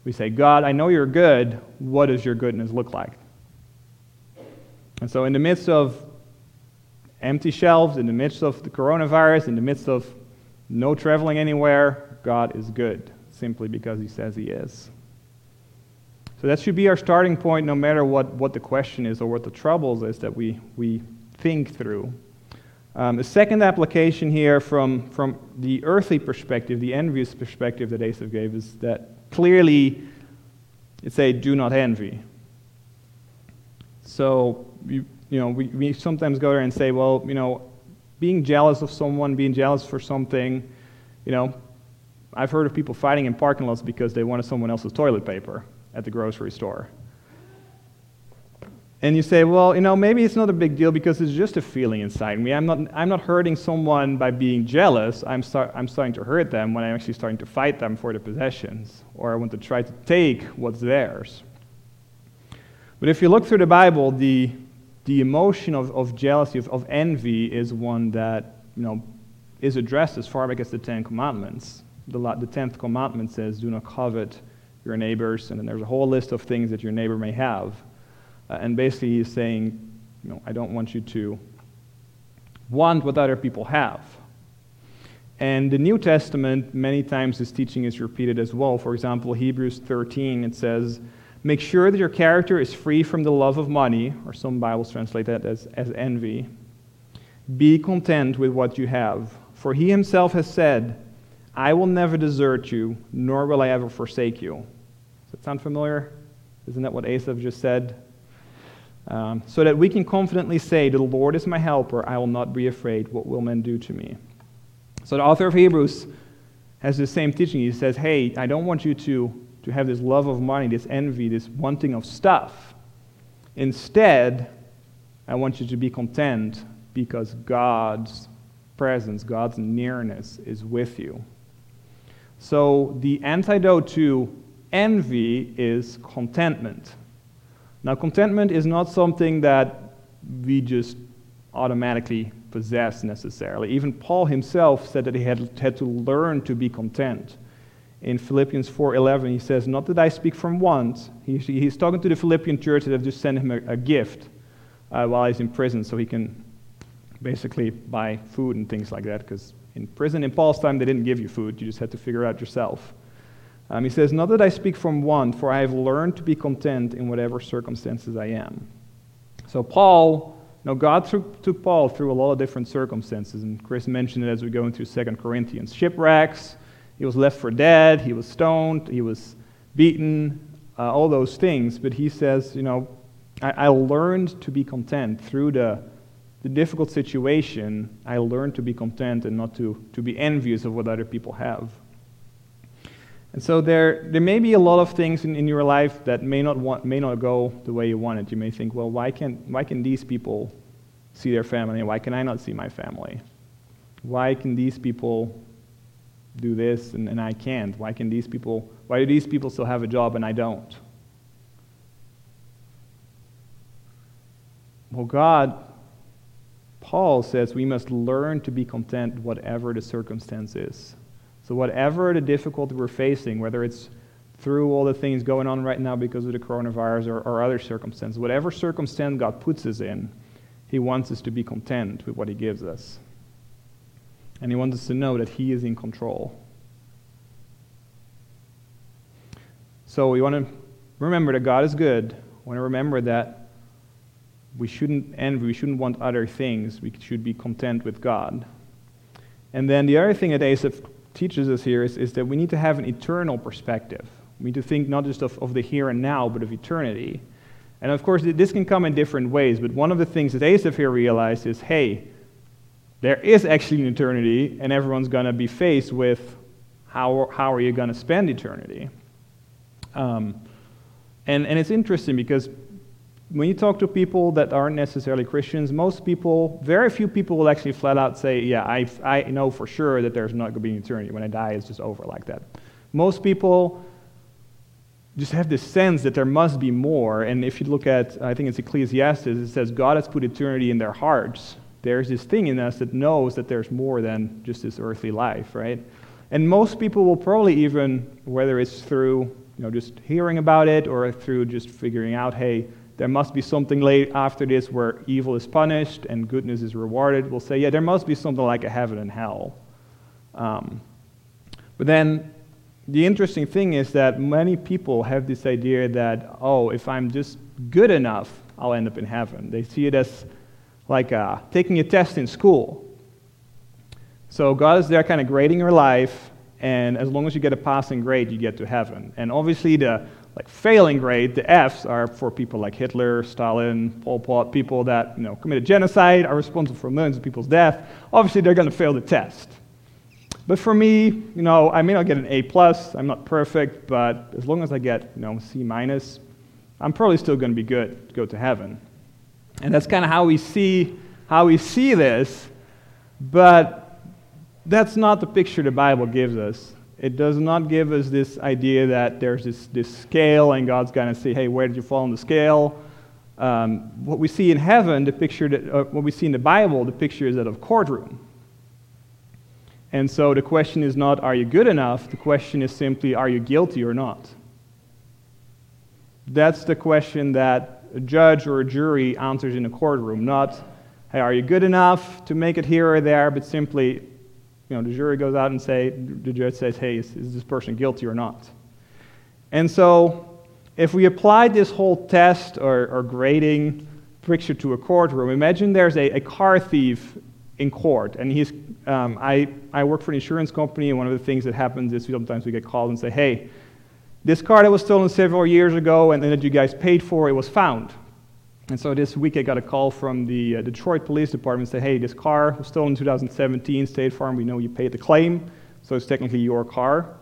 we say, God, I know you're good. What does your goodness look like? And so, in the midst of empty shelves, in the midst of the coronavirus, in the midst of no traveling anywhere, God is good, simply because He says He is. So that should be our starting point no matter what, what the question is or what the troubles is that we, we think through. Um, the second application here from, from the earthly perspective, the envious perspective that Asaph gave, is that clearly it's a do not envy. So, you, you know, we, we sometimes go there and say, well, you know, being jealous of someone, being jealous for something, you know, I've heard of people fighting in parking lots because they wanted someone else's toilet paper at the grocery store. And you say, well, you know, maybe it's not a big deal because it's just a feeling inside me. I'm not, I'm not hurting someone by being jealous. I'm, start, I'm starting to hurt them when I'm actually starting to fight them for their possessions, or I want to try to take what's theirs. But if you look through the Bible, the, the emotion of, of jealousy, of, of envy, is one that you know, is addressed as far back as the Ten Commandments. The, the Tenth Commandment says, Do not covet your neighbors, and then there's a whole list of things that your neighbor may have. Uh, and basically, he's saying, you know, I don't want you to want what other people have. And the New Testament, many times this teaching is repeated as well. For example, Hebrews 13, it says, Make sure that your character is free from the love of money, or some Bibles translate that as, as envy. Be content with what you have, for he himself has said, I will never desert you, nor will I ever forsake you. Does that sound familiar? Isn't that what Asaph just said? Um, so that we can confidently say, The Lord is my helper, I will not be afraid. What will men do to me? So the author of Hebrews has the same teaching. He says, Hey, I don't want you to to have this love of money, this envy, this wanting of stuff. Instead, I want you to be content because God's presence, God's nearness is with you. So the antidote to envy is contentment. Now, contentment is not something that we just automatically possess necessarily. Even Paul himself said that he had, had to learn to be content in Philippians 4:11 he says, "Not that I speak from want." He, he's talking to the Philippian church that have just sent him a, a gift uh, while he's in prison, so he can basically buy food and things like that, because In prison, in Paul's time, they didn't give you food, you just had to figure out yourself. Um, he says, Not that I speak from want, for I have learned to be content in whatever circumstances I am. So, Paul, you know, God took, took Paul through a lot of different circumstances, and Chris mentioned it as we go into 2 Corinthians. Shipwrecks, he was left for dead, he was stoned, he was beaten, uh, all those things. But he says, you know, I, I learned to be content through the, the difficult situation. I learned to be content and not to, to be envious of what other people have. And so there, there may be a lot of things in, in your life that may not, want, may not go the way you want it. You may think, well, why, can't, why can these people see their family and why can I not see my family? Why can these people do this and, and I can't? Why can these people, why do these people still have a job and I don't? Well, God, Paul says we must learn to be content whatever the circumstance is. So, whatever the difficulty we're facing, whether it's through all the things going on right now because of the coronavirus or, or other circumstances, whatever circumstance God puts us in, He wants us to be content with what He gives us. And He wants us to know that He is in control. So, we want to remember that God is good. We want to remember that we shouldn't envy, we shouldn't want other things. We should be content with God. And then the other thing that Asaph teaches us here is, is that we need to have an eternal perspective. We need to think not just of, of the here and now, but of eternity. And of course, this can come in different ways, but one of the things that Asaph here realized is hey, there is actually an eternity, and everyone's going to be faced with how, how are you going to spend eternity? Um, and, and it's interesting because when you talk to people that aren't necessarily Christians, most people, very few people will actually flat out say, Yeah, I, I know for sure that there's not going to be an eternity. When I die, it's just over like that. Most people just have this sense that there must be more. And if you look at, I think it's Ecclesiastes, it says, God has put eternity in their hearts. There's this thing in us that knows that there's more than just this earthly life, right? And most people will probably even, whether it's through you know, just hearing about it or through just figuring out, hey, there must be something late after this where evil is punished and goodness is rewarded. We'll say, yeah, there must be something like a heaven and hell. Um, but then the interesting thing is that many people have this idea that, oh, if I'm just good enough, I'll end up in heaven. They see it as like uh, taking a test in school. So God is there kind of grading your life, and as long as you get a passing grade, you get to heaven. And obviously, the like failing grade, the Fs are for people like Hitler, Stalin, Pol Pot, people that you know committed genocide, are responsible for millions of people's death. Obviously, they're going to fail the test. But for me, you know, I may not get an A plus. I'm not perfect, but as long as I get you know C minus, I'm probably still going to be good to go to heaven. And that's kind of how we see how we see this, but that's not the picture the Bible gives us. It does not give us this idea that there's this, this scale and God's going to say, hey, where did you fall on the scale? Um, what we see in heaven, the picture that, uh, what we see in the Bible, the picture is that of courtroom. And so the question is not, are you good enough? The question is simply, are you guilty or not? That's the question that a judge or a jury answers in a courtroom, not, hey, are you good enough to make it here or there, but simply, you know, the jury goes out and say, the judge says, hey, is, is this person guilty or not? And so, if we apply this whole test or, or grading picture to a courtroom, imagine there's a, a car thief in court, and he's, um, I, I work for an insurance company, and one of the things that happens is sometimes we get called and say, hey, this car that was stolen several years ago and that you guys paid for, it was found. And so this week I got a call from the uh, Detroit Police Department say, hey, this car was stolen in 2017, State Farm, we know you paid the claim, so it's technically your car.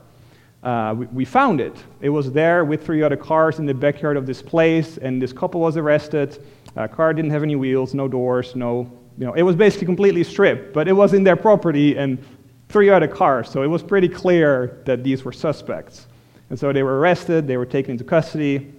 Uh, we, we, found it. It was there with three other cars in the backyard of this place, and this couple was arrested. Uh, car didn't have any wheels, no doors, no, you know, it was basically completely stripped, but it was in their property and three other cars, so it was pretty clear that these were suspects. And so they were arrested, they were taken into custody,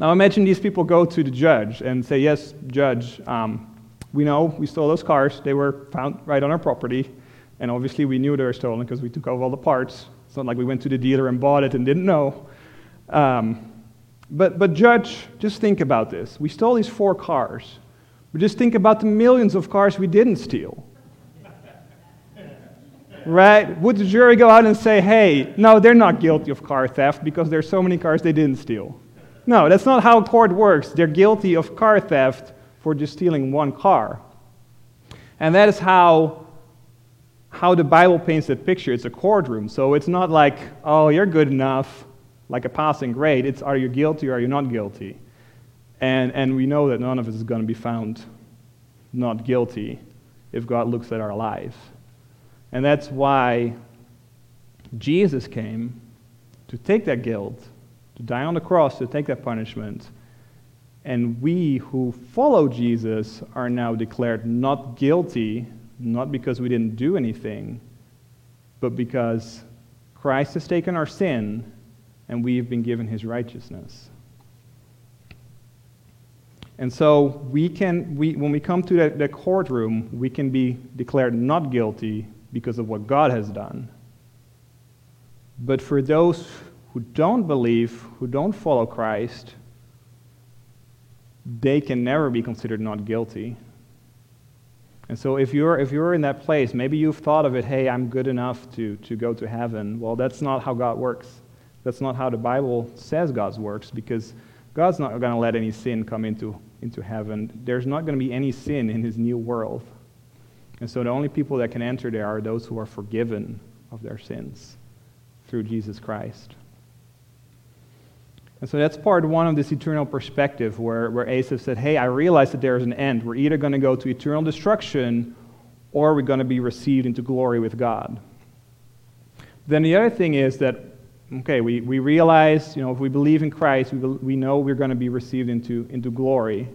now imagine these people go to the judge and say, Yes, judge, um, we know we stole those cars. They were found right on our property. And obviously we knew they were stolen because we took over all the parts. It's not like we went to the dealer and bought it and didn't know. Um, but, but, judge, just think about this. We stole these four cars. But just think about the millions of cars we didn't steal. right? Would the jury go out and say, hey, no, they're not guilty of car theft because there's so many cars they didn't steal? No, that's not how a court works. They're guilty of car theft for just stealing one car. And that is how, how the Bible paints that picture. It's a courtroom. So it's not like, oh, you're good enough, like a passing grade. It's are you guilty or are you not guilty? And, and we know that none of us is going to be found not guilty if God looks at our lives. And that's why Jesus came to take that guilt, to die on the cross, to take that punishment. And we who follow Jesus are now declared not guilty, not because we didn't do anything, but because Christ has taken our sin and we have been given his righteousness. And so we can, we, when we come to the, courtroom, we can be declared not guilty because of what God has done. But for those who don't believe, who don't follow Christ, they can never be considered not guilty. And so if you're, if you're in that place, maybe you've thought of it, hey, I'm good enough to, to go to heaven. Well, that's not how God works. That's not how the Bible says God works because God's not going to let any sin come into into heaven, there's not going to be any sin in his new world. And so the only people that can enter there are those who are forgiven of their sins through Jesus Christ. And so that's part one of this eternal perspective where, where Asaph said, Hey, I realize that there is an end. We're either going to go to eternal destruction or we're going to be received into glory with God. Then the other thing is that okay, we, we realize, you know, if we believe in Christ, we, we know we're going to be received into, into glory.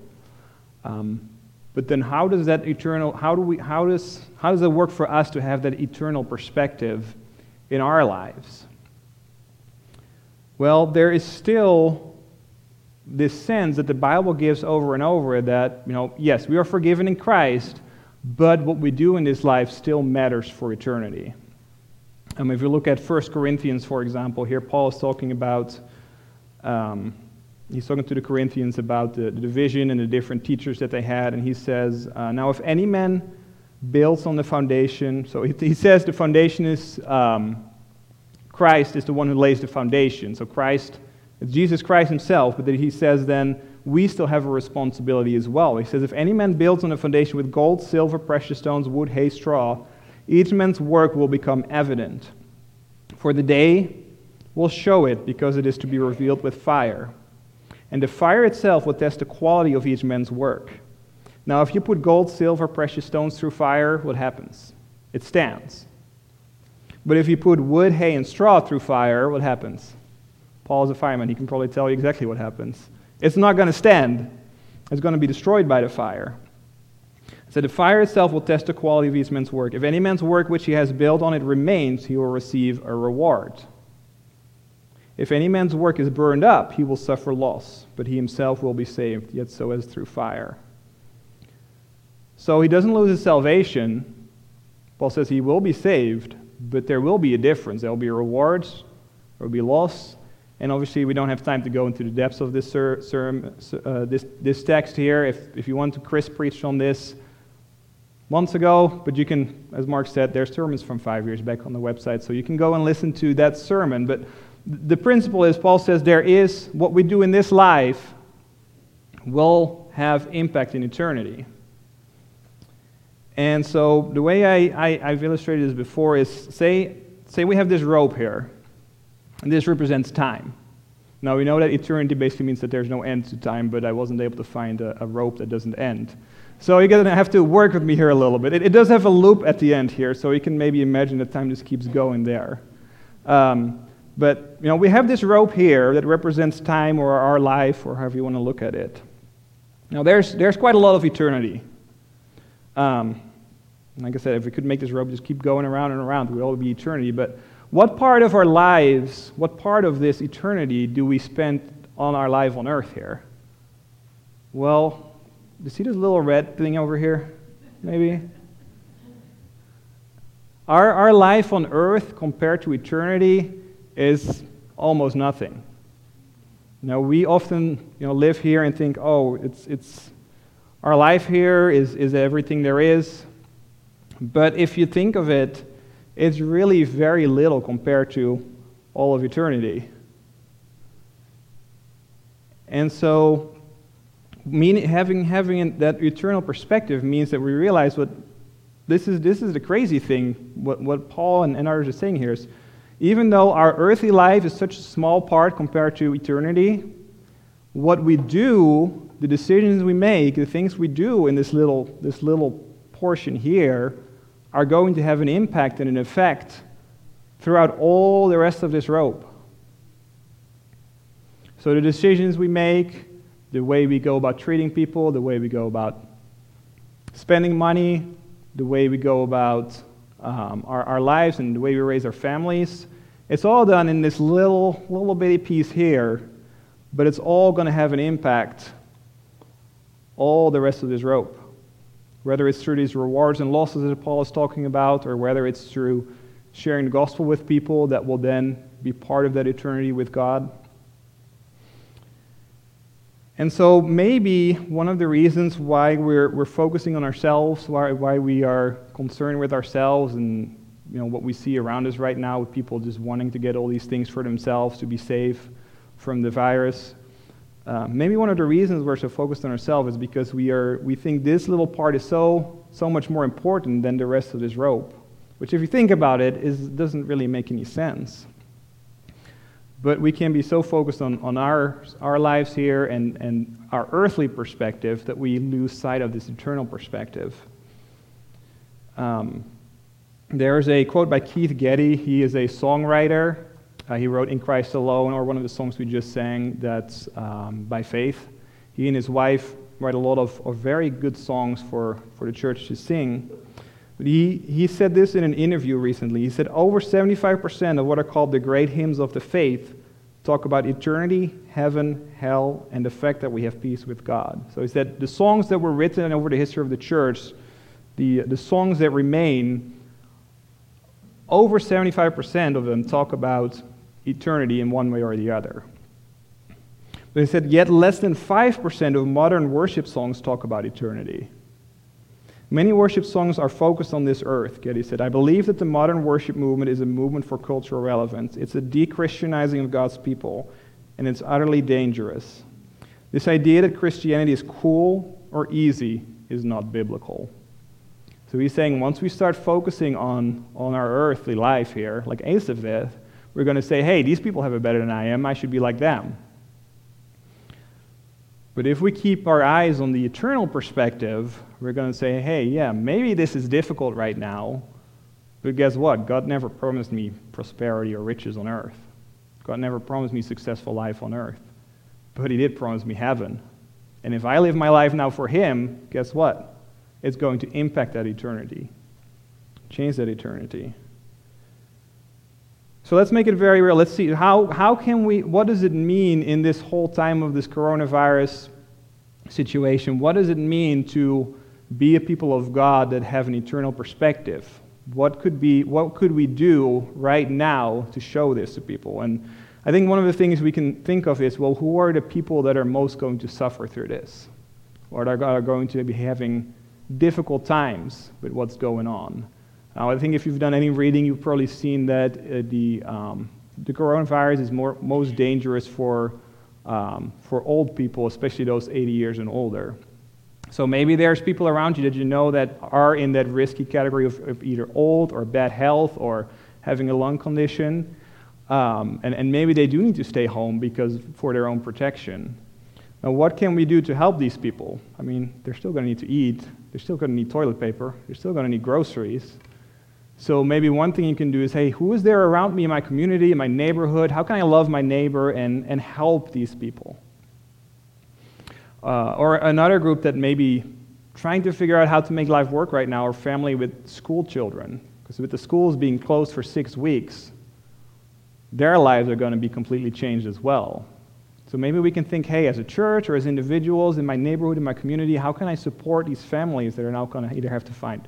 Um, but then how does that eternal, how, do we, how, does, how does it work for us to have that eternal perspective in our lives? Well, there is still this sense that the Bible gives over and over that, you know, yes, we are forgiven in Christ, but what we do in this life still matters for eternity. Um, if you look at 1 Corinthians, for example, here Paul is talking about, um, he's talking to the Corinthians about the, the, division and the different teachers that they had, and he says, uh, Now if any man builds on the foundation, so he, he says the foundation is um, Christ is the one who lays the foundation. So Christ, it's Jesus Christ himself, but he says then, we still have a responsibility as well. He says, If any man builds on a foundation with gold, silver, precious stones, wood, hay, straw, each man's work will become evident. For the day will show it because it is to be revealed with fire. And the fire itself will test the quality of each man's work. Now, if you put gold, silver, precious stones through fire, what happens? It stands. But if you put wood, hay, and straw through fire, what happens? Paul is a fireman. He can probably tell you exactly what happens. It's not going to stand, it's going to be destroyed by the fire. So the fire itself will test the quality of each man's work. If any man's work which he has built on it remains, he will receive a reward. If any man's work is burned up, he will suffer loss, but he himself will be saved, yet so as through fire. So he doesn't lose his salvation. Paul says he will be saved, but there will be a difference. There will be rewards, there will be loss, and obviously we don't have time to go into the depths of this, ser- ser- uh, this, this text here. If, if you want to, Chris preached on this months ago, but you can, as Mark said, there's sermons from five years back on the website, so you can go and listen to that sermon. But the principle is, Paul says, there is what we do in this life will have impact in eternity. And so the way I, I, have illustrated this before is say, say we have this rope here, and this represents time. Now we know that eternity basically means that there's no end to time, but I wasn't able to find a, a rope that doesn't end. So you're going to have to work with me here a little bit. It, it, does have a loop at the end here, so you can maybe imagine that time just keeps going there. Um, but you know, we have this rope here that represents time or our life or however you want to look at it. Now there's, there's quite a lot of eternity. Um, like I said, if we could make this rope just keep going around and around, would all be eternity. But what part of our lives, what part of this eternity do we spend on our life on earth here? Well, you see this little red thing over here? Maybe? Our, our life on earth compared to eternity is almost nothing. Now, we often you know, live here and think, oh, it's, it's, our life here is, is everything there is. But if you think of it, it's really very little compared to all of eternity. And so, meaning, having, having that eternal perspective means that we realize what this is, this is the crazy thing, what, what Paul and, and others are saying here is even though our earthly life is such a small part compared to eternity, what we do, the decisions we make, the things we do in this little, this little portion here, are going to have an impact and an effect throughout all the rest of this rope. So the decisions we make, the way we go about treating people, the way we go about spending money, the way we go about um, our, our lives and the way we raise our families, it's all done in this little, little bitty piece here, but it's all going to have an impact all the rest of this rope. Whether it's through these rewards and losses that Paul is talking about, or whether it's through sharing the gospel with people that will then be part of that eternity with God. And so, maybe one of the reasons why we're, we're focusing on ourselves, why, why we are concerned with ourselves and you know, what we see around us right now with people just wanting to get all these things for themselves to be safe from the virus. Uh, maybe one of the reasons we're so focused on ourselves is because we, are, we think this little part is so, so much more important than the rest of this rope, which, if you think about it, is, doesn't really make any sense. But we can be so focused on, on our, our lives here and, and our earthly perspective that we lose sight of this eternal perspective. Um, there's a quote by Keith Getty. He is a songwriter. Uh, he wrote In Christ Alone, or one of the songs we just sang, that's um, by faith. He and his wife write a lot of, of very good songs for, for the church to sing. But he, he said this in an interview recently. He said, Over 75% of what are called the great hymns of the faith talk about eternity, heaven, hell, and the fact that we have peace with God. So he said, The songs that were written over the history of the church, the, the songs that remain, over 75% of them talk about eternity in one way or the other. But he said, yet less than 5% of modern worship songs talk about eternity. Many worship songs are focused on this earth, Getty said. I believe that the modern worship movement is a movement for cultural relevance. It's a de-Christianizing of God's people, and it's utterly dangerous. This idea that Christianity is cool or easy is not biblical. So he's saying once we start focusing on, on our earthly life here, like Asaph did, we're going to say, hey, these people have it better than I am. I should be like them. But if we keep our eyes on the eternal perspective, we're going to say, hey, yeah, maybe this is difficult right now, but guess what? God never promised me prosperity or riches on earth. God never promised me successful life on earth. But He did promise me heaven. And if I live my life now for Him, guess what? it's going to impact that eternity, change that eternity. So let's make it very real. Let's see how, how can we, what does it mean in this whole time of this coronavirus situation? What does it mean to be a people of God that have an eternal perspective? What could, be, what could we do right now to show this to people? And I think one of the things we can think of is well, who are the people that are most going to suffer through this? Or that are going to be having difficult times with what's going on. Now, I think if you've done any reading, you've probably seen that uh, the, um, the coronavirus is more, most dangerous for, um, for old people, especially those 80 years and older. So maybe there's people around you that you know that are in that risky category of, of either old or bad health or having a lung condition. Um, and, and maybe they do need to stay home because for their own protection. Now, what can we do to help these people? I mean, they're still going to need to eat, they're still going to need toilet paper, they're still going to need groceries. So maybe one thing you can do is hey, who is there around me in my community, in my neighborhood? How can I love my neighbor and, and help these people? Uh, or another group that may be trying to figure out how to make life work right now are family with school children. Because with the schools being closed for six weeks, their lives are going to be completely changed as well. So maybe we can think, hey, as a church or as individuals in my neighborhood, in my community, how can I support these families that are now going to either have to find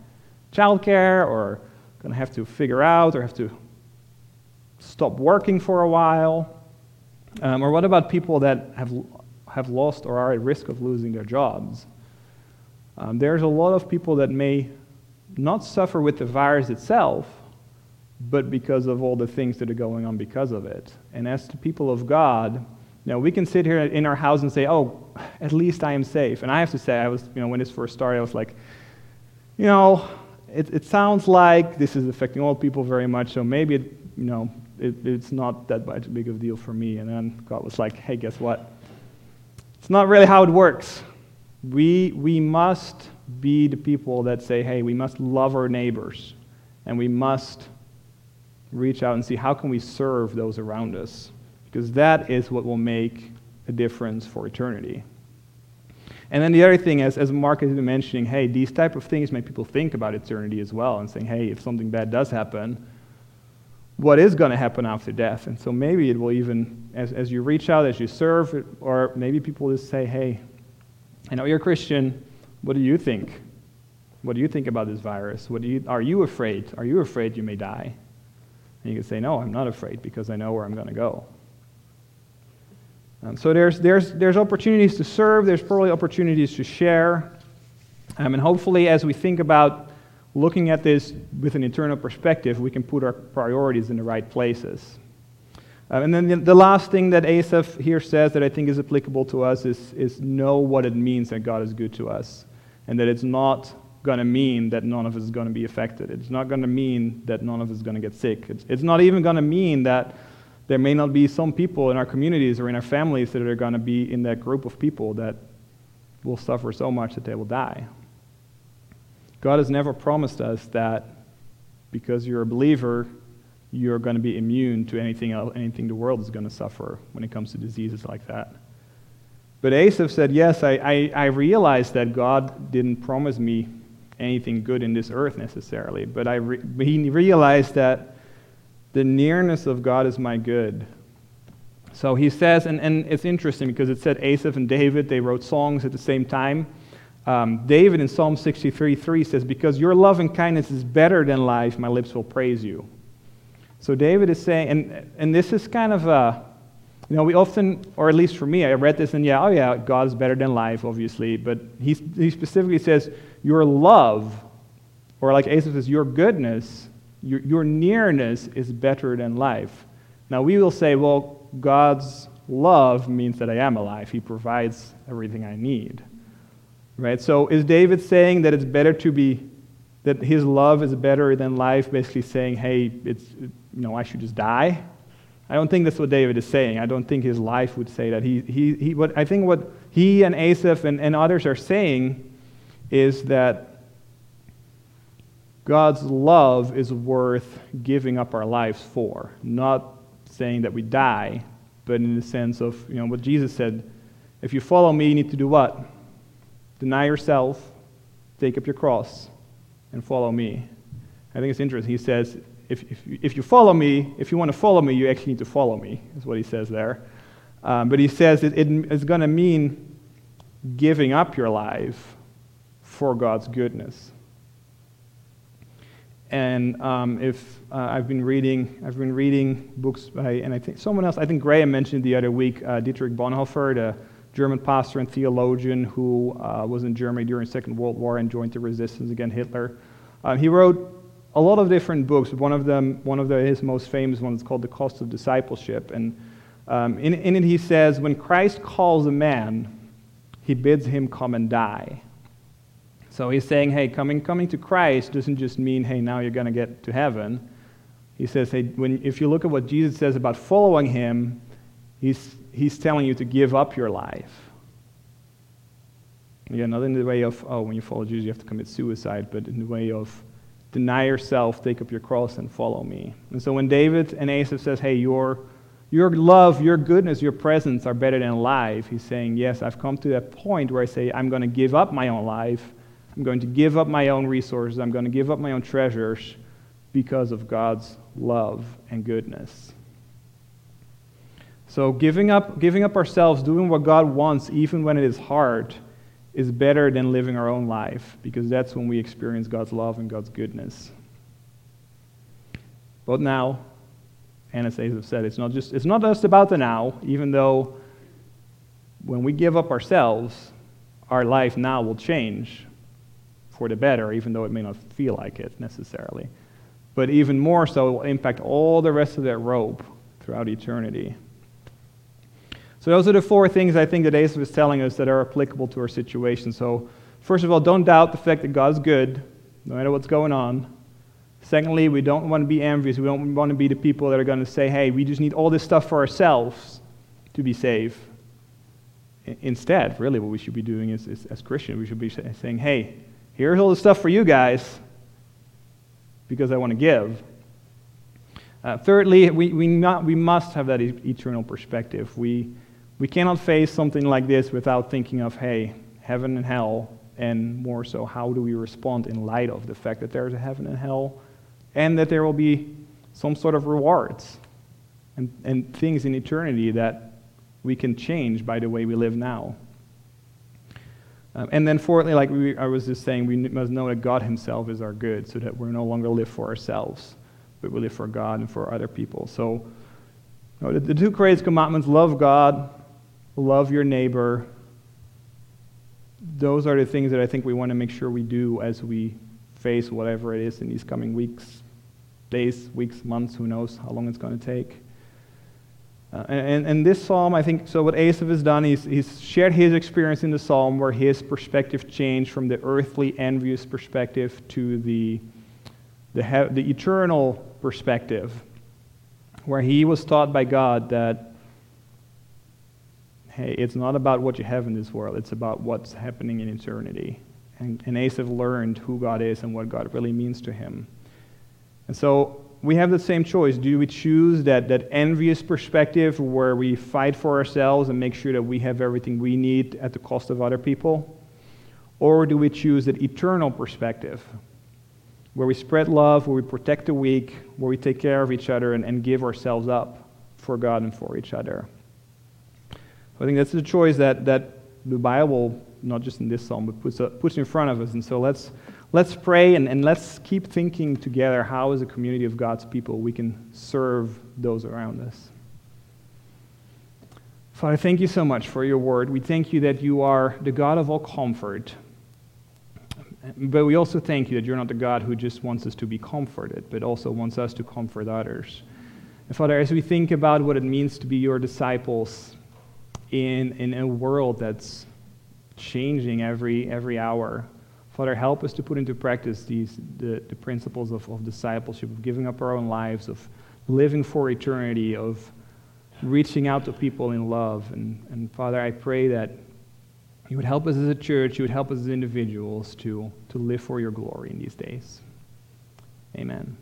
childcare or going to have to figure out or have to stop working for a while? Um, or what about people that have, have lost or are at risk of losing their jobs? Um, there's a lot of people that may not suffer with the virus itself, but because of all the things that are going on because of it. And as the people of God, now we can sit here in our house and say, "Oh, at least I am safe." And I have to say, I was, you know, when this first started, I was like, you know, it, it sounds like this is affecting all people very much, so maybe it, you know, it, it's not that big of a deal for me. And then God was like, "Hey, guess what? It's not really how it works. We we must be the people that say, "Hey, we must love our neighbors, and we must." reach out and see how can we serve those around us because that is what will make a difference for eternity and then the other thing is as mark has been mentioning hey these type of things make people think about eternity as well and saying hey if something bad does happen what is going to happen after death? And so maybe it will even as, as you reach out as you serve or maybe people just say hey i know you're a christian. What do you think? What do you think about this virus? What do you, are you afraid? Are you afraid you may die? And you can say, No, I'm not afraid because I know where I'm going to go. Um, so there's, there's, there's opportunities to serve, there's probably opportunities to share. Um, and hopefully, as we think about looking at this with an internal perspective, we can put our priorities in the right places. Um, and then the, the, last thing that Asaph here says that I think is applicable to us is, is know what it means that God is good to us. And that it's not going to mean that none of us is going to be affected. It's not going to mean that none of us is going to get sick. It's, it's not even going to mean that there may not be some people in our communities or in our families that are going to be in that group of people that will suffer so much that they will die. God has never promised us that because you're a believer, you're going to be immune to anything, else, anything the world is going to suffer when it comes to diseases like that. But Asaph said, Yes, I, I, I realize that God didn't promise me anything good in this earth necessarily, but I re- he realized that the nearness of God is my good. So he says, and, and it's interesting because it said Asaph and David, they wrote songs at the same time. Um, David in Psalm 63 3 says, Because your love and kindness is better than life, my lips will praise you. So David is saying, and, and this is kind of a, you know, we often, or at least for me, I read this and yeah, oh yeah, God is better than life, obviously, but he, he specifically says, your love, or like Asaph says, your goodness, your, your nearness is better than life. Now we will say, well, God's love means that I am alive. He provides everything I need. Right? So is David saying that it's better to be, that his love is better than life, basically saying, hey, it's, you know, I should just die? I don't think that's what David is saying. I don't think his life would say that. He, he, he, what, I think what he and Asaph and, and others are saying is that God's love is worth giving up our lives for. Not saying that we die, but in the sense of, you know, what Jesus said if you follow me, you need to do what? Deny yourself, take up your cross, and follow me. I think it's interesting. He says, if, if, if you follow me, if you want to follow me, you actually need to follow me, is what he says there. Um, but he says it, it, it's going to mean giving up your life for God's goodness. And um, if uh, I've been reading, I've been reading books by, and I think someone else, I think Graham mentioned the other week, uh, Dietrich Bonhoeffer, the German pastor and theologian who uh, was in Germany during Second World War and joined the resistance against Hitler. Uh, he wrote a lot of different books. One of them, one of the, his most famous ones, is called The Cost of Discipleship. And um, in, in it, he says, when Christ calls a man, he bids him come and die. So he's saying, hey, coming, coming to Christ doesn't just mean, hey, now you're going to get to heaven. He says, hey, when, if you look at what Jesus says about following him, he's, he's telling you to give up your life. Yeah, not in the way of, oh, when you follow Jesus, you have to commit suicide, but in the way of Deny yourself, take up your cross, and follow me. And so when David and Asaph says, hey, your, your love, your goodness, your presence are better than life, he's saying, yes, I've come to that point where I say, I'm going to give up my own life. I'm going to give up my own resources. I'm going to give up my own treasures because of God's love and goodness. So giving up, giving up ourselves, doing what God wants, even when it is hard, is better than living our own life because that's when we experience God's love and God's goodness. But now, and as Asaph said, it's not just it's not just about the now, even though when we give up ourselves, our life now will change for the better, even though it may not feel like it necessarily. but even more so, it will impact all the rest of that rope throughout eternity. So, those are the four things I think that Asaph is telling us that are applicable to our situation. So, first of all, don't doubt the fact that God's good, no matter what's going on. Secondly, we don't want to be envious. We don't want to be the people that are going to say, hey, we just need all this stuff for ourselves to be safe. Instead, really, what we should be doing is, is as Christians, we should be saying, hey, here's all the stuff for you guys because I want to give. Uh, thirdly, we, we, not, we must have that e- eternal perspective. We, we cannot face something like this without thinking of, hey, heaven and hell, and more so, how do we respond in light of the fact that there's a heaven and hell, and that there will be some sort of rewards and, and things in eternity that we can change by the way we live now. Um, and then, fourthly, like we, I was just saying, we must know that God Himself is our good, so that we no longer live for ourselves, but we live for God and for other people. So, you know, the, the two greatest commandments love God, love your neighbor. Those are the things that I think we want to make sure we do as we face whatever it is in these coming weeks, days, weeks, months, who knows how long it's going to take. Uh, and, and this psalm, I think, so what Asaph has done, is he's shared his experience in the psalm where his perspective changed from the earthly, envious perspective to the, the, the eternal perspective, where he was taught by God that, hey, it's not about what you have in this world, it's about what's happening in eternity. And, and Asaph learned who God is and what God really means to him. And so we have the same choice. Do we choose that, that envious perspective where we fight for ourselves and make sure that we have everything we need at the cost of other people? Or do we choose that eternal perspective where we spread love, where we protect the weak, where we take care of each other and, and give ourselves up for God and for each other? I think that's the choice that, that the Bible, not just in this psalm, but puts, uh, puts in front of us. And so let's let's pray and, and let's keep thinking together how, as a community of God's people, we can serve those around us. Father, thank you so much for your word. We thank you that you are the God of all comfort. But we also thank you that you're not the God who just wants us to be comforted, but also wants us to comfort others. And Father, as we think about what it means to be your disciples in, in a world that's changing every, every hour, Father, help us to put into practice these, the, the principles of, of discipleship, of giving up our own lives, of living for eternity, of reaching out to people in love. And, and Father, I pray that you would help us as a church, you would help us as individuals to, to live for your glory in these days. Amen.